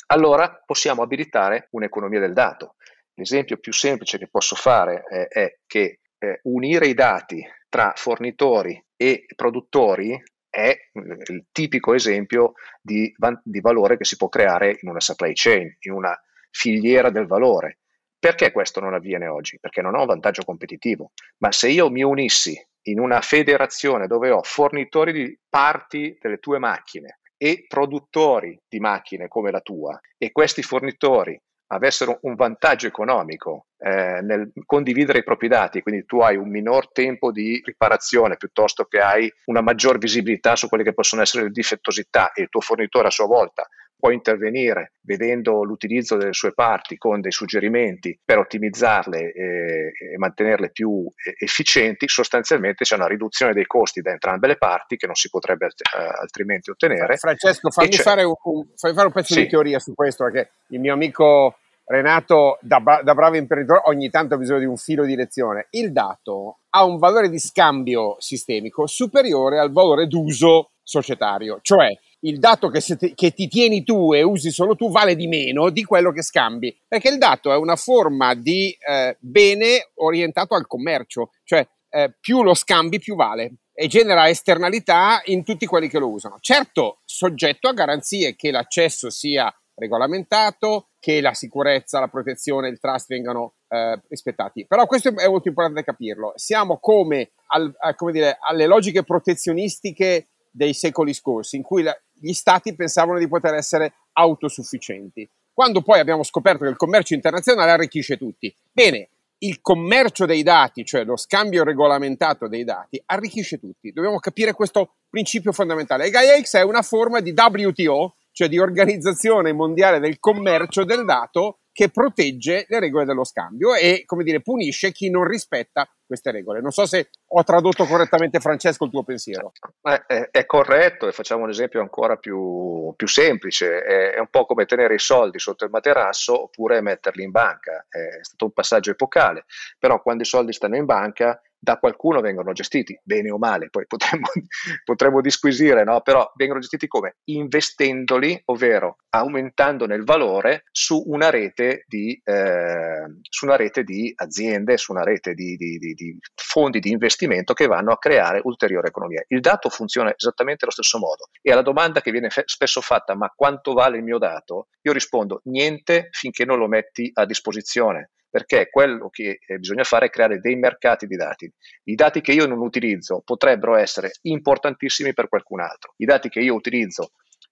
allora possiamo abilitare un'economia del dato. L'esempio più semplice che posso fare è, è che eh, unire i dati tra fornitori e produttori è il tipico esempio di, di valore che si può creare in una supply chain, in una filiera del valore. Perché questo non avviene oggi? Perché non ho vantaggio competitivo. Ma se io mi unissi in una federazione dove ho fornitori di parti delle tue macchine e produttori di macchine come la tua e questi fornitori avessero un vantaggio economico eh, nel condividere i propri dati, quindi tu hai un minor tempo di riparazione piuttosto che hai una maggior visibilità su quelle che possono essere le difettosità e il tuo fornitore a sua volta può intervenire vedendo l'utilizzo delle sue parti con dei suggerimenti per ottimizzarle e, e mantenerle più efficienti, sostanzialmente c'è una riduzione dei costi da entrambe le parti che non si potrebbe uh, altrimenti ottenere. Francesco, fammi fare un, un, fammi fare un, pezzo sì. di teoria su questo, perché il mio amico Renato, da, da bravo imprenditore, ogni tanto ha bisogno di un filo di lezione. Il dato ha un valore di scambio sistemico superiore al valore d'uso societario, cioè il dato che, ti, che, ti tieni tu e usi solo tu vale di meno di quello che scambi, perché il dato è una forma di eh, bene orientato al commercio, cioè eh, più lo scambi più vale e genera esternalità in tutti quelli che lo usano. Certo, soggetto a garanzie che l'accesso sia regolamentato, che la sicurezza, la protezione, il trust vengano eh, rispettati. Però questo è molto importante capirlo. Siamo come, al, come dire, alle logiche protezionistiche dei secoli scorsi, in cui la, gli stati pensavano di poter essere autosufficienti. Quando poi abbiamo scoperto che il commercio internazionale arricchisce tutti. Bene, il commercio dei dati, cioè lo scambio regolamentato dei dati, arricchisce tutti. Dobbiamo capire questo principio fondamentale. E GaiaX è una forma di WTO, cioè di Organizzazione Mondiale del Commercio del Dato, che protegge le regole dello scambio e, come dire, punisce chi non rispetta queste regole. Non so se ho tradotto correttamente, Francesco, il tuo pensiero. Eh, è, è corretto e facciamo un esempio ancora più, più semplice. È, è, un po' come tenere i soldi sotto il materasso oppure metterli in banca. È stato un passaggio epocale, però quando i soldi stanno in banca da qualcuno vengono gestiti, bene o male, poi potremmo, [laughs] potremmo disquisire, no? però vengono gestiti come? Investendoli, ovvero aumentandone il valore su una rete di, eh, una rete di aziende, su una rete di, di, di, fondi di investimento che vanno a creare ulteriore economia. Il dato funziona esattamente allo stesso modo e alla domanda che viene fe- spesso fatta, ma quanto vale il mio dato? Io rispondo niente finché non lo metti a disposizione perché quello che eh, bisogna fare è creare dei mercati di dati. I dati che io non utilizzo potrebbero essere importantissimi per qualcun altro. I dati che io utilizzo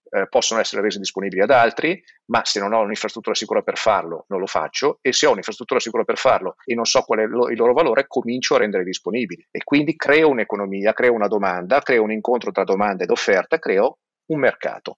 eh, possono essere resi disponibili ad altri, ma se non ho un'infrastruttura sicura per farlo, non lo faccio e se ho un'infrastruttura sicura per farlo e non so qual è lo, il loro valore, comincio a rendere disponibili e quindi creo un'economia, creo una domanda, creo un incontro tra domanda ed offerta, creo un mercato.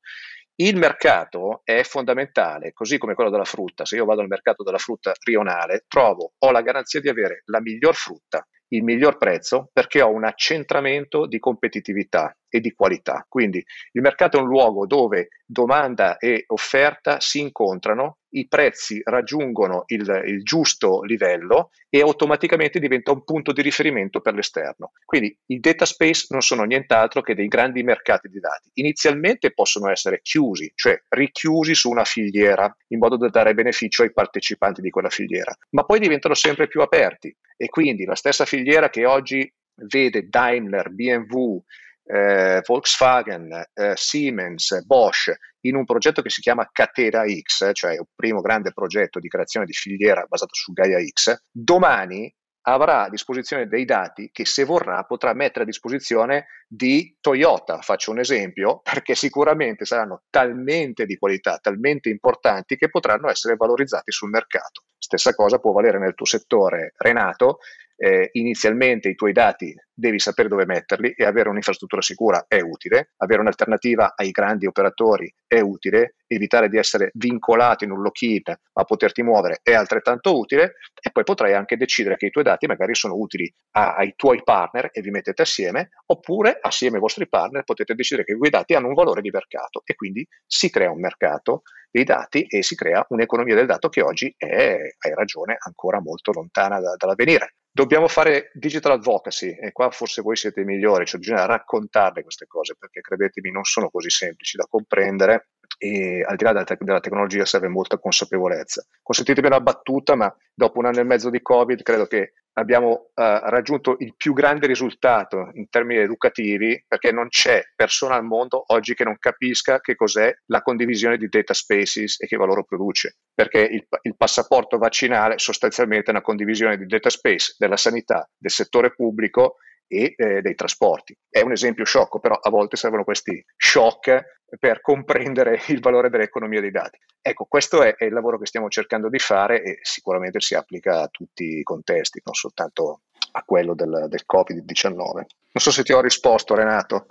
Il mercato è fondamentale, così come quello della frutta. Se io vado al mercato della frutta rionale, trovo, ho la garanzia di avere la miglior frutta, il miglior prezzo, perché ho un accentramento di competitività e di qualità. Quindi il mercato è un luogo dove domanda e offerta si incontrano, i prezzi raggiungono il, il, giusto livello e automaticamente diventa un punto di riferimento per l'esterno. Quindi i data space non sono nient'altro che dei grandi mercati di dati. Inizialmente possono essere chiusi, cioè richiusi su una filiera in modo da dare beneficio ai partecipanti di quella filiera, ma poi diventano sempre più aperti e quindi la stessa filiera che oggi vede Daimler, BMW, eh, Volkswagen, eh, Siemens, Bosch in un progetto che si chiama Catera X, cioè il primo grande progetto di creazione di filiera basato su Gaia X, domani avrà a disposizione dei dati che se vorrà potrà mettere a disposizione di Toyota, faccio un esempio, perché sicuramente saranno talmente di qualità, talmente importanti che potranno essere valorizzati sul mercato. Stessa cosa può valere nel tuo settore, Renato, eh, inizialmente i tuoi dati devi sapere dove metterli e avere un'infrastruttura sicura è utile, avere un'alternativa ai grandi operatori è utile, evitare di essere vincolato in un lock-in ma poterti muovere è altrettanto utile e poi potrai anche decidere che i tuoi dati magari sono utili a, ai tuoi partner e vi mettete assieme oppure assieme ai vostri partner potete decidere che quei dati hanno un valore di mercato e quindi si crea un mercato dei dati e si crea un'economia del dato che oggi è, hai ragione, ancora molto lontana da, dall'avvenire. Dobbiamo fare digital advocacy e qua forse voi siete i migliori, cioè bisogna raccontarle queste cose perché credetemi non sono così semplici da comprendere e al di là della, te- della, tecnologia serve molta consapevolezza. Consentitemi una battuta, ma dopo un anno e mezzo di Covid credo che abbiamo uh, raggiunto il più grande risultato in termini educativi perché non c'è persona al mondo oggi che non capisca che cos'è la condivisione di data spaces e che valore produce, perché il, il passaporto vaccinale sostanzialmente è una condivisione di data space della sanità, del settore pubblico e eh, dei trasporti. È un esempio sciocco, però a volte servono questi shock per comprendere il valore dell'economia dei dati. Ecco, questo è, è, il lavoro che stiamo cercando di fare e sicuramente si applica a tutti i contesti, non soltanto a quello del, del Covid-19. Non so se ti ho risposto, Renato.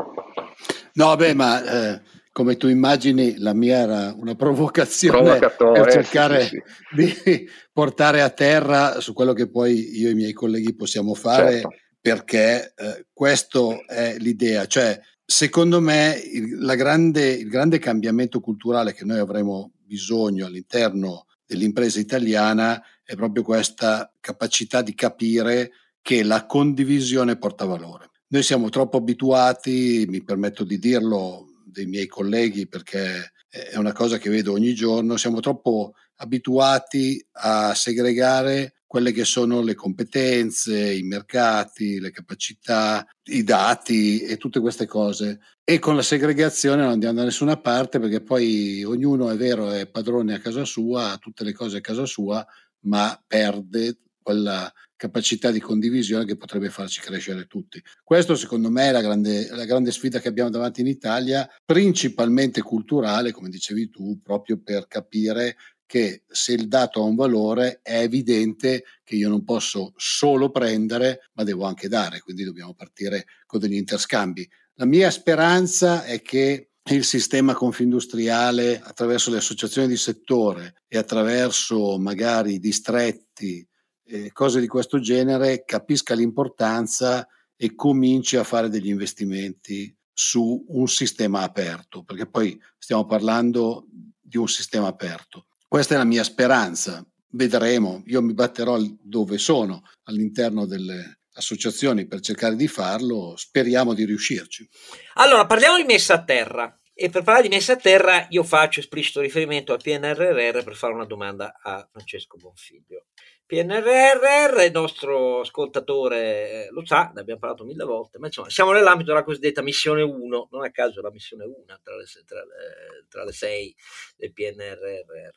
No, beh, ma eh, come tu immagini, la mia era una provocazione per cercare sì, sì, di portare a terra su quello che poi io e i miei colleghi possiamo fare. Certo perché eh, questo è l'idea, cioè secondo me il, grande, il grande cambiamento culturale che noi avremo bisogno all'interno dell'impresa italiana è proprio questa capacità di capire che la condivisione porta valore. Noi siamo troppo abituati, mi permetto di dirlo, dei miei colleghi perché è una cosa che vedo ogni giorno, siamo troppo abituati a segregare quelle che sono le competenze, i mercati, le capacità, i dati e tutte queste cose. E con la segregazione non andiamo da nessuna parte perché poi ognuno è vero, è padrone a casa sua, ha tutte le cose a casa sua, ma perde quella capacità di condivisione che potrebbe farci crescere tutti. Questo secondo me è la grande, la grande sfida che abbiamo davanti in Italia, principalmente culturale, come dicevi tu, proprio per capire che se il dato ha un valore è evidente che io non posso solo prendere, ma devo anche dare, quindi dobbiamo partire con degli interscambi. La mia speranza è che il sistema confindustriale attraverso le associazioni di settore e attraverso magari distretti, eh, cose di questo genere, capisca l'importanza e cominci a fare degli investimenti su un sistema aperto, perché poi stiamo parlando di un sistema aperto. Questa è la mia speranza. Vedremo. Io mi batterò dove sono all'interno delle associazioni per cercare di farlo. Speriamo di riuscirci. Allora, parliamo di messa a terra. E per parlare di messa a terra io faccio esplicito riferimento al PNRR per fare una domanda a Francesco Bonfiglio. PNRR, il nostro ascoltatore eh, lo sa, ne abbiamo parlato mille volte, ma insomma siamo nell'ambito della cosiddetta missione 1, non a caso la missione 1 tra le, tra le, tra le sei del PNRR.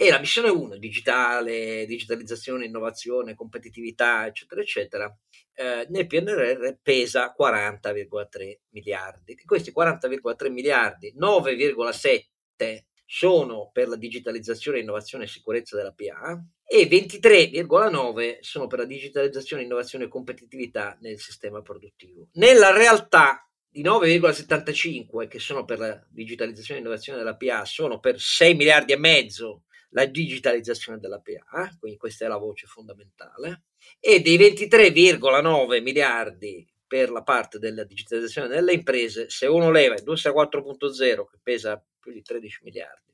E la missione 1, digitale, digitalizzazione, innovazione, competitività, eccetera, eccetera, eh, nel PNRR pesa 40,3 miliardi. Di questi 40,3 miliardi, 9,7 sono per la digitalizzazione, innovazione e sicurezza della PA e 23,9 sono per la digitalizzazione, innovazione e competitività nel sistema produttivo. Nella realtà i 9,75 che sono per la digitalizzazione e innovazione della PA sono per 6 miliardi e mezzo la digitalizzazione della PA, quindi questa è la voce fondamentale, e dei 23,9 miliardi per la parte della digitalizzazione delle imprese, se uno leva Industria 4.0 che pesa più di 13 miliardi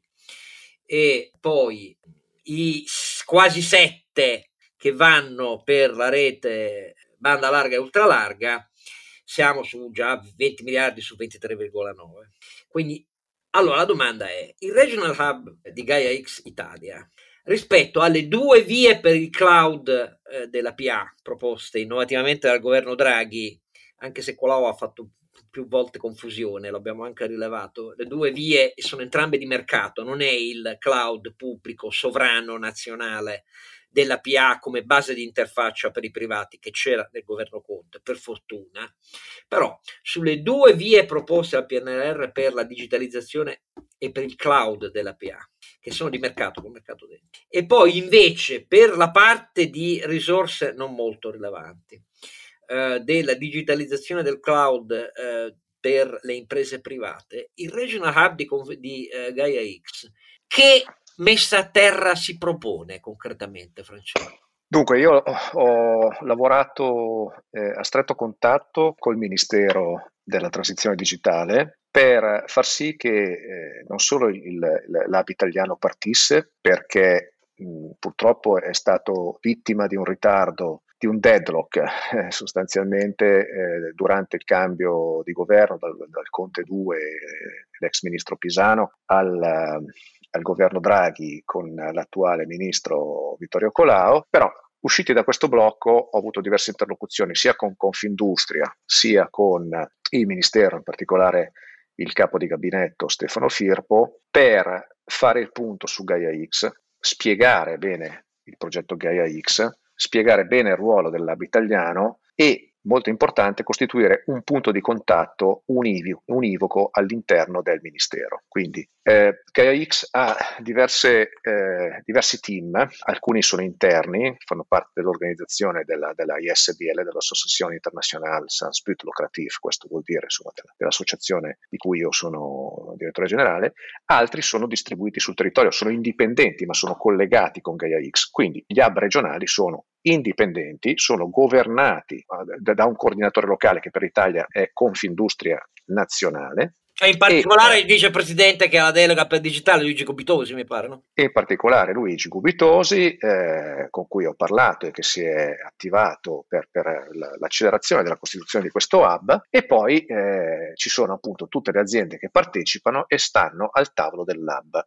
e poi i quasi 7 che vanno per la rete banda larga e ultralarga, siamo su già 20 miliardi su 23,9. Quindi allora la domanda è, il Regional Hub di Gaia X Italia rispetto alle due vie per il cloud eh, della PA proposte innovativamente dal governo Draghi, anche se Colau ha fatto più volte confusione, l'abbiamo anche rilevato. Le due vie sono entrambe di mercato, non è il cloud pubblico sovrano nazionale della PA come base di interfaccia per i privati che c'era nel governo Conte, per fortuna. Però sulle due vie proposte al PNRR per la digitalizzazione e per il cloud della PA, che sono di mercato con mercato denti. E poi invece per la parte di risorse non molto rilevanti eh, della digitalizzazione del cloud eh, per le imprese private, il Regional Hub di, di eh, Gaia X, che messa a terra si propone concretamente, Francesco? Dunque, io ho lavorato eh, a stretto contatto col Ministero della Transizione Digitale per far sì che eh, non solo il, il, l'AB italiano partisse, perché mh, purtroppo è stato vittima di un ritardo di un deadlock eh, sostanzialmente eh, durante il cambio di governo dal, dal Conte 2, eh, l'ex ministro Pisano, al, al governo Draghi con l'attuale ministro Vittorio Colao, però usciti da questo blocco ho avuto diverse interlocuzioni sia con Confindustria sia con il Ministero, in particolare il capo di gabinetto Stefano Firpo, per fare il punto su Gaia X, spiegare bene il progetto Gaia X, spiegare bene il ruolo del italiano e molto importante costituire un punto di contatto univoco all'interno del Ministero. Quindi eh, GaiaX ha diverse, eh, diversi team, alcuni sono interni, fanno parte dell'organizzazione della, della ISBL, dell'Associazione Internazionale Sans But Lucratif, questo vuol dire insomma, della, dell'associazione di cui io sono direttore generale, altri sono distribuiti sul territorio, sono indipendenti ma sono collegati con GaiaX, quindi gli hub regionali sono indipendenti, sono governati eh, da un coordinatore locale che per l'Italia è Confindustria Nazionale. Cioè in particolare e, il vicepresidente che ha la delega per il digitale, Luigi Gubitosi, mi pare, no? In particolare Luigi Gubitosi, eh, con cui ho parlato e che si è attivato per, per l'accelerazione della costituzione di questo hub, e poi eh, ci sono appunto tutte le aziende che partecipano e stanno al tavolo dell'hub.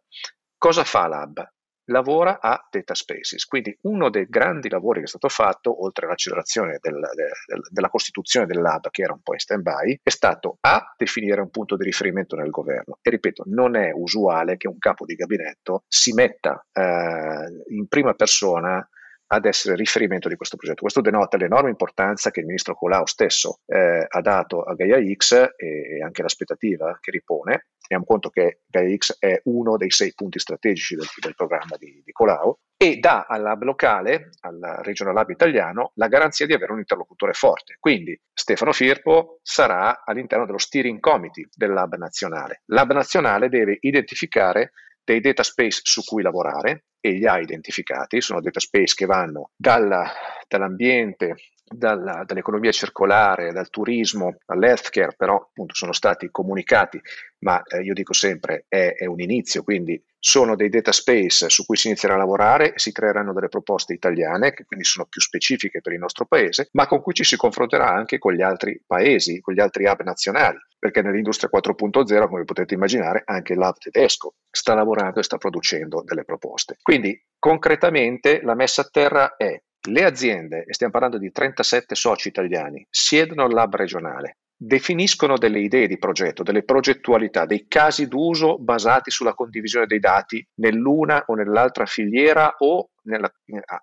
Cosa fa l'hub? Lavora a data spaces. Quindi uno dei grandi lavori che è stato fatto, oltre all'accelerazione del, del, della costituzione del lab che era un po' in stand-by, è stato a definire un punto di riferimento nel governo. E ripeto, non è usuale che un capo di gabinetto si metta eh, in prima persona ad essere riferimento di questo progetto. Questo denota l'enorme importanza che il ministro Colau stesso eh, ha dato a Gaia X e anche l'aspettativa che ripone. Teniamo conto che Gaia X è uno dei sei punti strategici del, del programma di, di Colau e dà al lab locale, al Regional Lab italiano, la garanzia di avere un interlocutore forte. Quindi Stefano Firpo sarà all'interno dello steering committee del lab nazionale. Lab nazionale deve identificare dei data space su cui lavorare e li ha identificati, sono data space che vanno dalla, dall'ambiente, dalla, dall'economia circolare, dal turismo, all'healthcare, però appunto sono stati comunicati, ma eh, io dico sempre è, è, un inizio, quindi sono dei data space su cui si inizierà a lavorare si creeranno delle proposte italiane, che quindi sono più specifiche per il nostro paese, ma con cui ci si confronterà anche con gli altri paesi, con gli altri hub nazionali, perché nell'industria 4.0, come potete immaginare, anche l'hub tedesco sta lavorando e sta producendo delle proposte. Quindi concretamente la messa a terra è le aziende, e stiamo parlando di 37 soci italiani, siedono al lab regionale, definiscono delle idee di progetto, delle progettualità, dei casi d'uso basati sulla condivisione dei dati nell'una o nell'altra filiera o nella,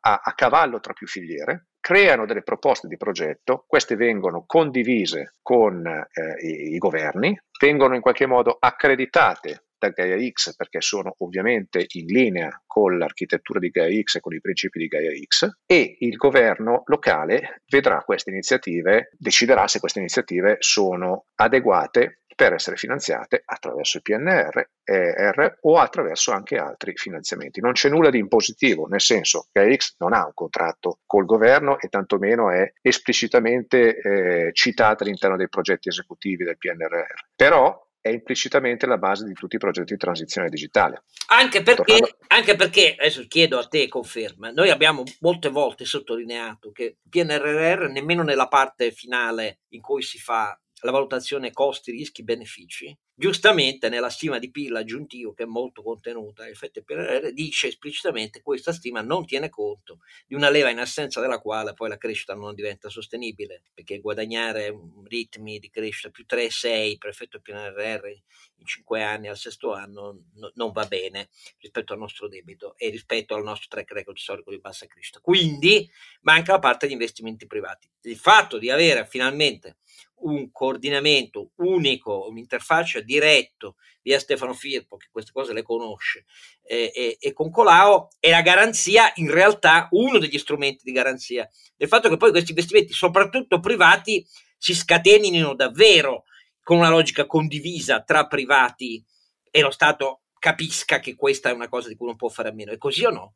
a, a, cavallo tra più filiere, creano delle proposte di progetto, queste vengono condivise con eh, i, i governi, vengono in qualche modo accreditate da Gaia X perché sono ovviamente in linea con l'architettura di Gaia X e con i principi di Gaia X e il governo locale vedrà queste iniziative, deciderà se queste iniziative sono adeguate per essere finanziate attraverso il PNR ER, o attraverso anche altri finanziamenti. Non c'è nulla di impositivo, nel senso che AX non ha un contratto col governo e tantomeno è esplicitamente eh, citata all'interno dei progetti esecutivi del PNRR. Però è implicitamente la base di tutti i progetti di transizione digitale. Anche perché, Tornando... anche perché, adesso chiedo a te conferma, noi abbiamo molte volte sottolineato che PNRR nemmeno nella parte finale in cui si fa la valutazione costi, rischi, benefici, giustamente nella stima di PIL aggiuntivo che è molto contenuta, l'effetto PNRR dice esplicitamente che questa stima non tiene conto di una leva in assenza della quale poi la crescita non diventa sostenibile, perché guadagnare ritmi di crescita più 3-6 per effetto PNRR in 5 anni al sesto anno no, non va bene rispetto al nostro debito e rispetto al nostro track record storico di bassa crescita. Quindi manca la parte degli investimenti privati. Il fatto di avere finalmente un coordinamento unico, un'interfaccia diretto via Stefano Firpo, che queste cose le conosce, e, e, e, con Colau, è la garanzia, in realtà uno degli strumenti di garanzia del fatto che poi questi investimenti, soprattutto privati, si scatenino davvero con una logica condivisa tra privati e lo Stato capisca che questa è una cosa di cui non può fare a meno. È così o no?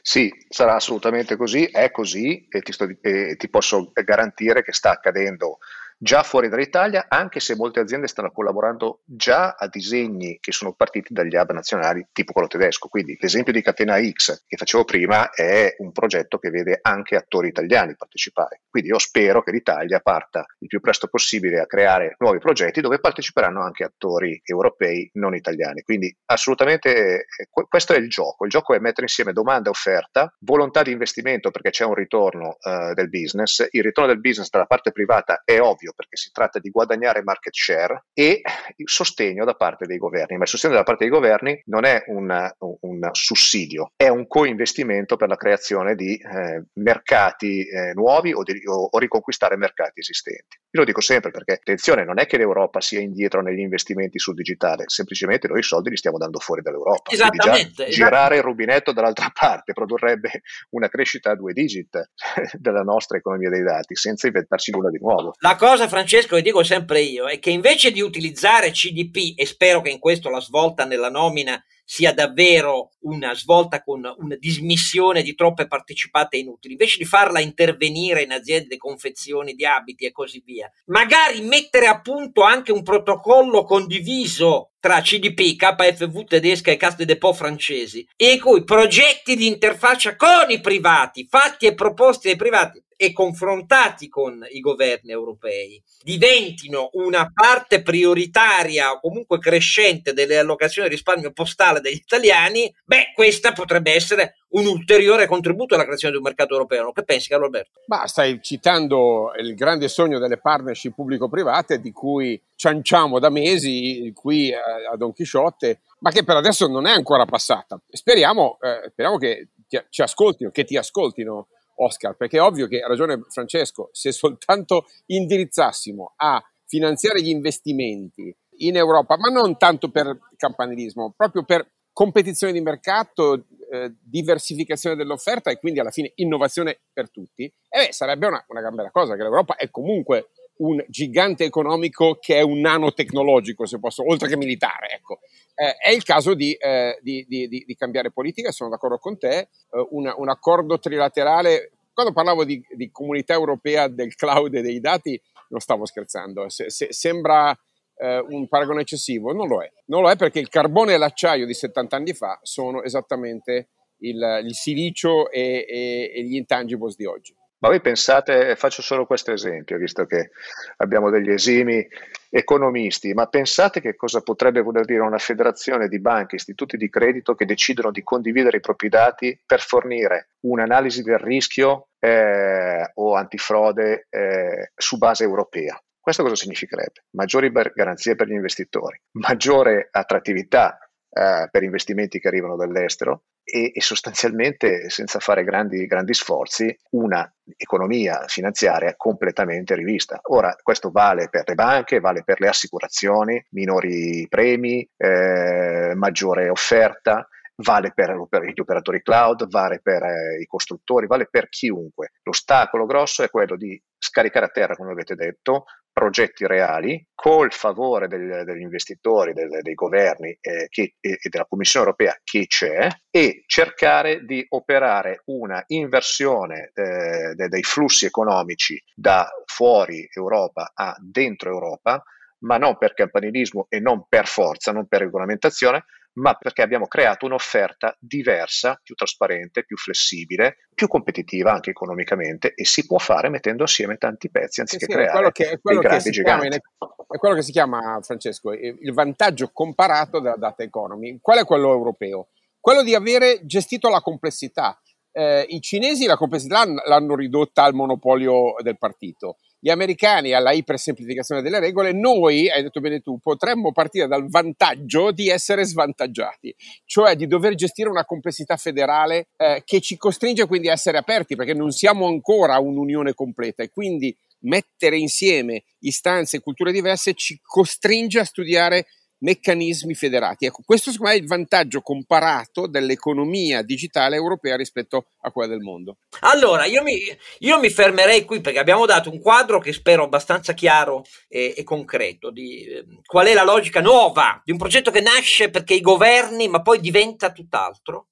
Sì, sarà assolutamente così, è così e ti, sto, e ti posso garantire che sta accadendo già fuori dall'Italia, anche se molte aziende stanno collaborando già a disegni che sono partiti dagli hub nazionali, tipo quello tedesco. Quindi l'esempio di Catena X che facevo prima è un progetto che vede anche attori italiani partecipare. Quindi io spero che l'Italia parta il più presto possibile a creare nuovi progetti dove parteciperanno anche attori europei non italiani. Quindi assolutamente eh, questo è il gioco. Il gioco è mettere insieme domanda e offerta, volontà di investimento perché c'è un ritorno uh, del business. Il ritorno del business dalla parte privata è ovvio perché si tratta di guadagnare market share e il sostegno da parte dei governi, ma il sostegno da parte dei governi non è un, un sussidio, è un co-investimento per la creazione di eh, mercati eh, nuovi o, di, o, o riconquistare mercati esistenti. Io lo dico sempre perché, attenzione, non è che l'Europa sia indietro negli investimenti sul digitale, semplicemente noi i soldi li stiamo dando fuori dall'Europa. Esattamente. Girare il rubinetto dall'altra [laughs] parte produrrebbe una crescita a due digit [laughs] della nostra economia dei dati, senza inventarci nulla di nuovo. La cosa, Francesco, che dico sempre io, è che invece di utilizzare CDP, e spero che in questo la svolta nella nomina sia davvero una svolta con una dismissione di troppe partecipate inutili, invece di farla intervenire in aziende confezioni di abiti e così via, magari mettere a punto anche un protocollo condiviso tra CDP, KFV tedesca e Casse de Depot francesi, in cui progetti di interfaccia con i privati, fatti e proposti dai privati, e confrontati con i governi europei diventino una parte prioritaria o comunque crescente delle allocazioni di risparmio postale degli italiani, beh, questa potrebbe essere un ulteriore contributo alla creazione di un mercato europeo. Che pensi, Carlo Alberto? Ma stai citando il grande sogno delle partnership pubblico-private di cui cianciamo da mesi qui a Don Chisciotte, ma che per adesso non è ancora passata. Speriamo, eh, speriamo che ti, ci ascoltino, che ti ascoltino Oscar, perché è ovvio che ha ragione Francesco, se soltanto indirizzassimo a finanziare gli investimenti in Europa, ma non tanto per campanilismo, proprio per competizione di mercato, eh, diversificazione dell'offerta e quindi alla fine innovazione per tutti, eh sarebbe una, una gran bella cosa, che l'Europa è comunque un gigante economico che è un nanotecnologico, se posso, oltre che militare, ecco. Eh, è il caso di, eh, di, di, di, cambiare politica, sono d'accordo con te, eh, un, un, accordo trilaterale, quando parlavo di, comunità europea del cloud e dei dati non stavo scherzando, se, se, sembra eh, un paragone eccessivo, non lo è, non lo è perché il carbone e l'acciaio di 70 anni fa sono esattamente il, il silicio e, e, e gli intangibles di oggi. Ma voi pensate, faccio solo questo esempio, visto che abbiamo degli esimi economisti, ma pensate che cosa potrebbe voler dire una federazione di banche, istituti di credito che decidono di condividere i propri dati per fornire un'analisi del rischio eh, o antifrode eh, su base europea? Questo cosa significherebbe? Maggiori garanzie per gli investitori, maggiore attrattività eh, per investimenti che arrivano dall'estero e, e sostanzialmente senza fare grandi, grandi sforzi una economia finanziaria completamente rivista. Ora questo vale per le banche, vale per le assicurazioni, minori premi, eh, maggiore offerta, vale per, gli operatori cloud, vale per eh, i costruttori, vale per chiunque. L'ostacolo grosso è quello di scaricare a terra, come avete detto, progetti reali col favore del, degli investitori, del, dei governi eh, che, e, e, della Commissione europea che c'è e cercare di operare una inversione eh, de, dei flussi economici da fuori Europa a dentro Europa, ma non per campanilismo e non per forza, non per regolamentazione, ma perché abbiamo creato un'offerta diversa, più trasparente, più flessibile, più competitiva anche economicamente e si può fare mettendo assieme tanti pezzi anziché sì, sì, creare è che, dei grandi giganti. Chiama, è quello che si chiama, Francesco, il vantaggio comparato della data economy. Qual è quello europeo? Quello di avere gestito la complessità. Eh, I cinesi la complessità l'hanno ridotta al monopolio del partito gli americani alla ipersemplificazione delle regole, noi, hai detto bene tu, potremmo partire dal vantaggio di essere svantaggiati, cioè di dover gestire una complessità federale eh, che ci costringe quindi a essere aperti perché non siamo ancora un'unione completa. E quindi mettere insieme istanze e culture diverse ci costringe a studiare meccanismi federati. Ecco, questo secondo me è il vantaggio comparato dell'economia digitale europea rispetto a quella del mondo. Allora, io mi, io mi fermerei qui perché abbiamo dato un quadro che spero abbastanza chiaro e, e concreto di eh, qual è la logica nuova di un progetto che nasce perché i governi, ma poi diventa tutt'altro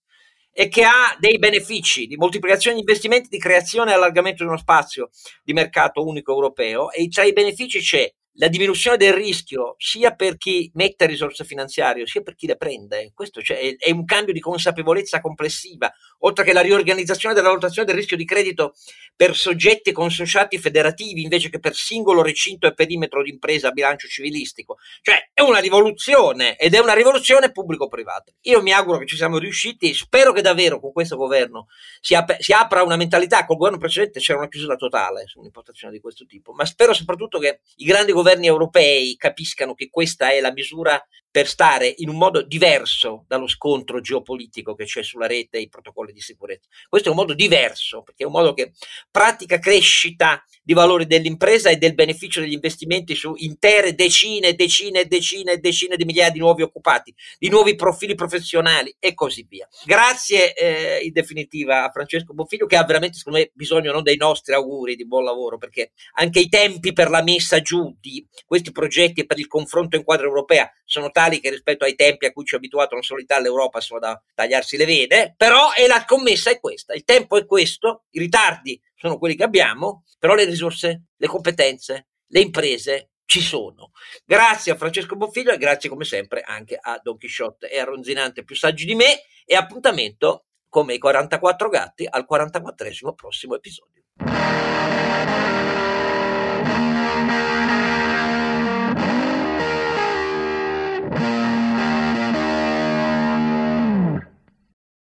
e che ha dei benefici di moltiplicazione di investimenti, di creazione e allargamento di uno spazio di mercato unico europeo e tra i benefici c'è la diminuzione del rischio sia per chi mette risorse finanziarie sia per chi le prende. Questo cioè, è un cambio di consapevolezza complessiva, oltre che la riorganizzazione della valutazione del rischio di credito per soggetti consociati federativi invece che per singolo recinto e perimetro di impresa a bilancio civilistico. Cioè è una rivoluzione ed è una rivoluzione pubblico-privata. Io mi auguro che ci siamo riusciti, spero che davvero con questo governo si, ap- si apra una mentalità, col governo precedente c'era una chiusura totale su un'importazione di questo tipo, ma spero soprattutto che i grandi governi europei capiscano che questa è la misura per stare in un modo diverso dallo scontro geopolitico che c'è sulla rete e i protocolli di sicurezza. Questo è un modo diverso, perché è un modo che pratica crescita di valori dell'impresa e del beneficio degli investimenti su intere decine, e decine, e decine, e decine di migliaia di nuovi occupati, di nuovi profili professionali e così via. Grazie eh, in definitiva a Francesco Bonfiglio che ha veramente secondo me bisogno non dei nostri auguri di buon lavoro, perché anche i tempi per la messa giù di questi progetti e per il confronto in quadro europea sono tali che rispetto ai tempi a cui ci ha abituato non solo l'Italia, l'Europa sono da tagliarsi le vene, però è la commessa è questa, il tempo è questo, i ritardi sono quelli che abbiamo, però le risorse, le competenze, le imprese ci sono. Grazie a Francesco Bonfiglio e grazie come sempre anche a Don Chisciotte e a Ronzinante più saggi di me e appuntamento come i 44 gatti al 44 prossimo episodio.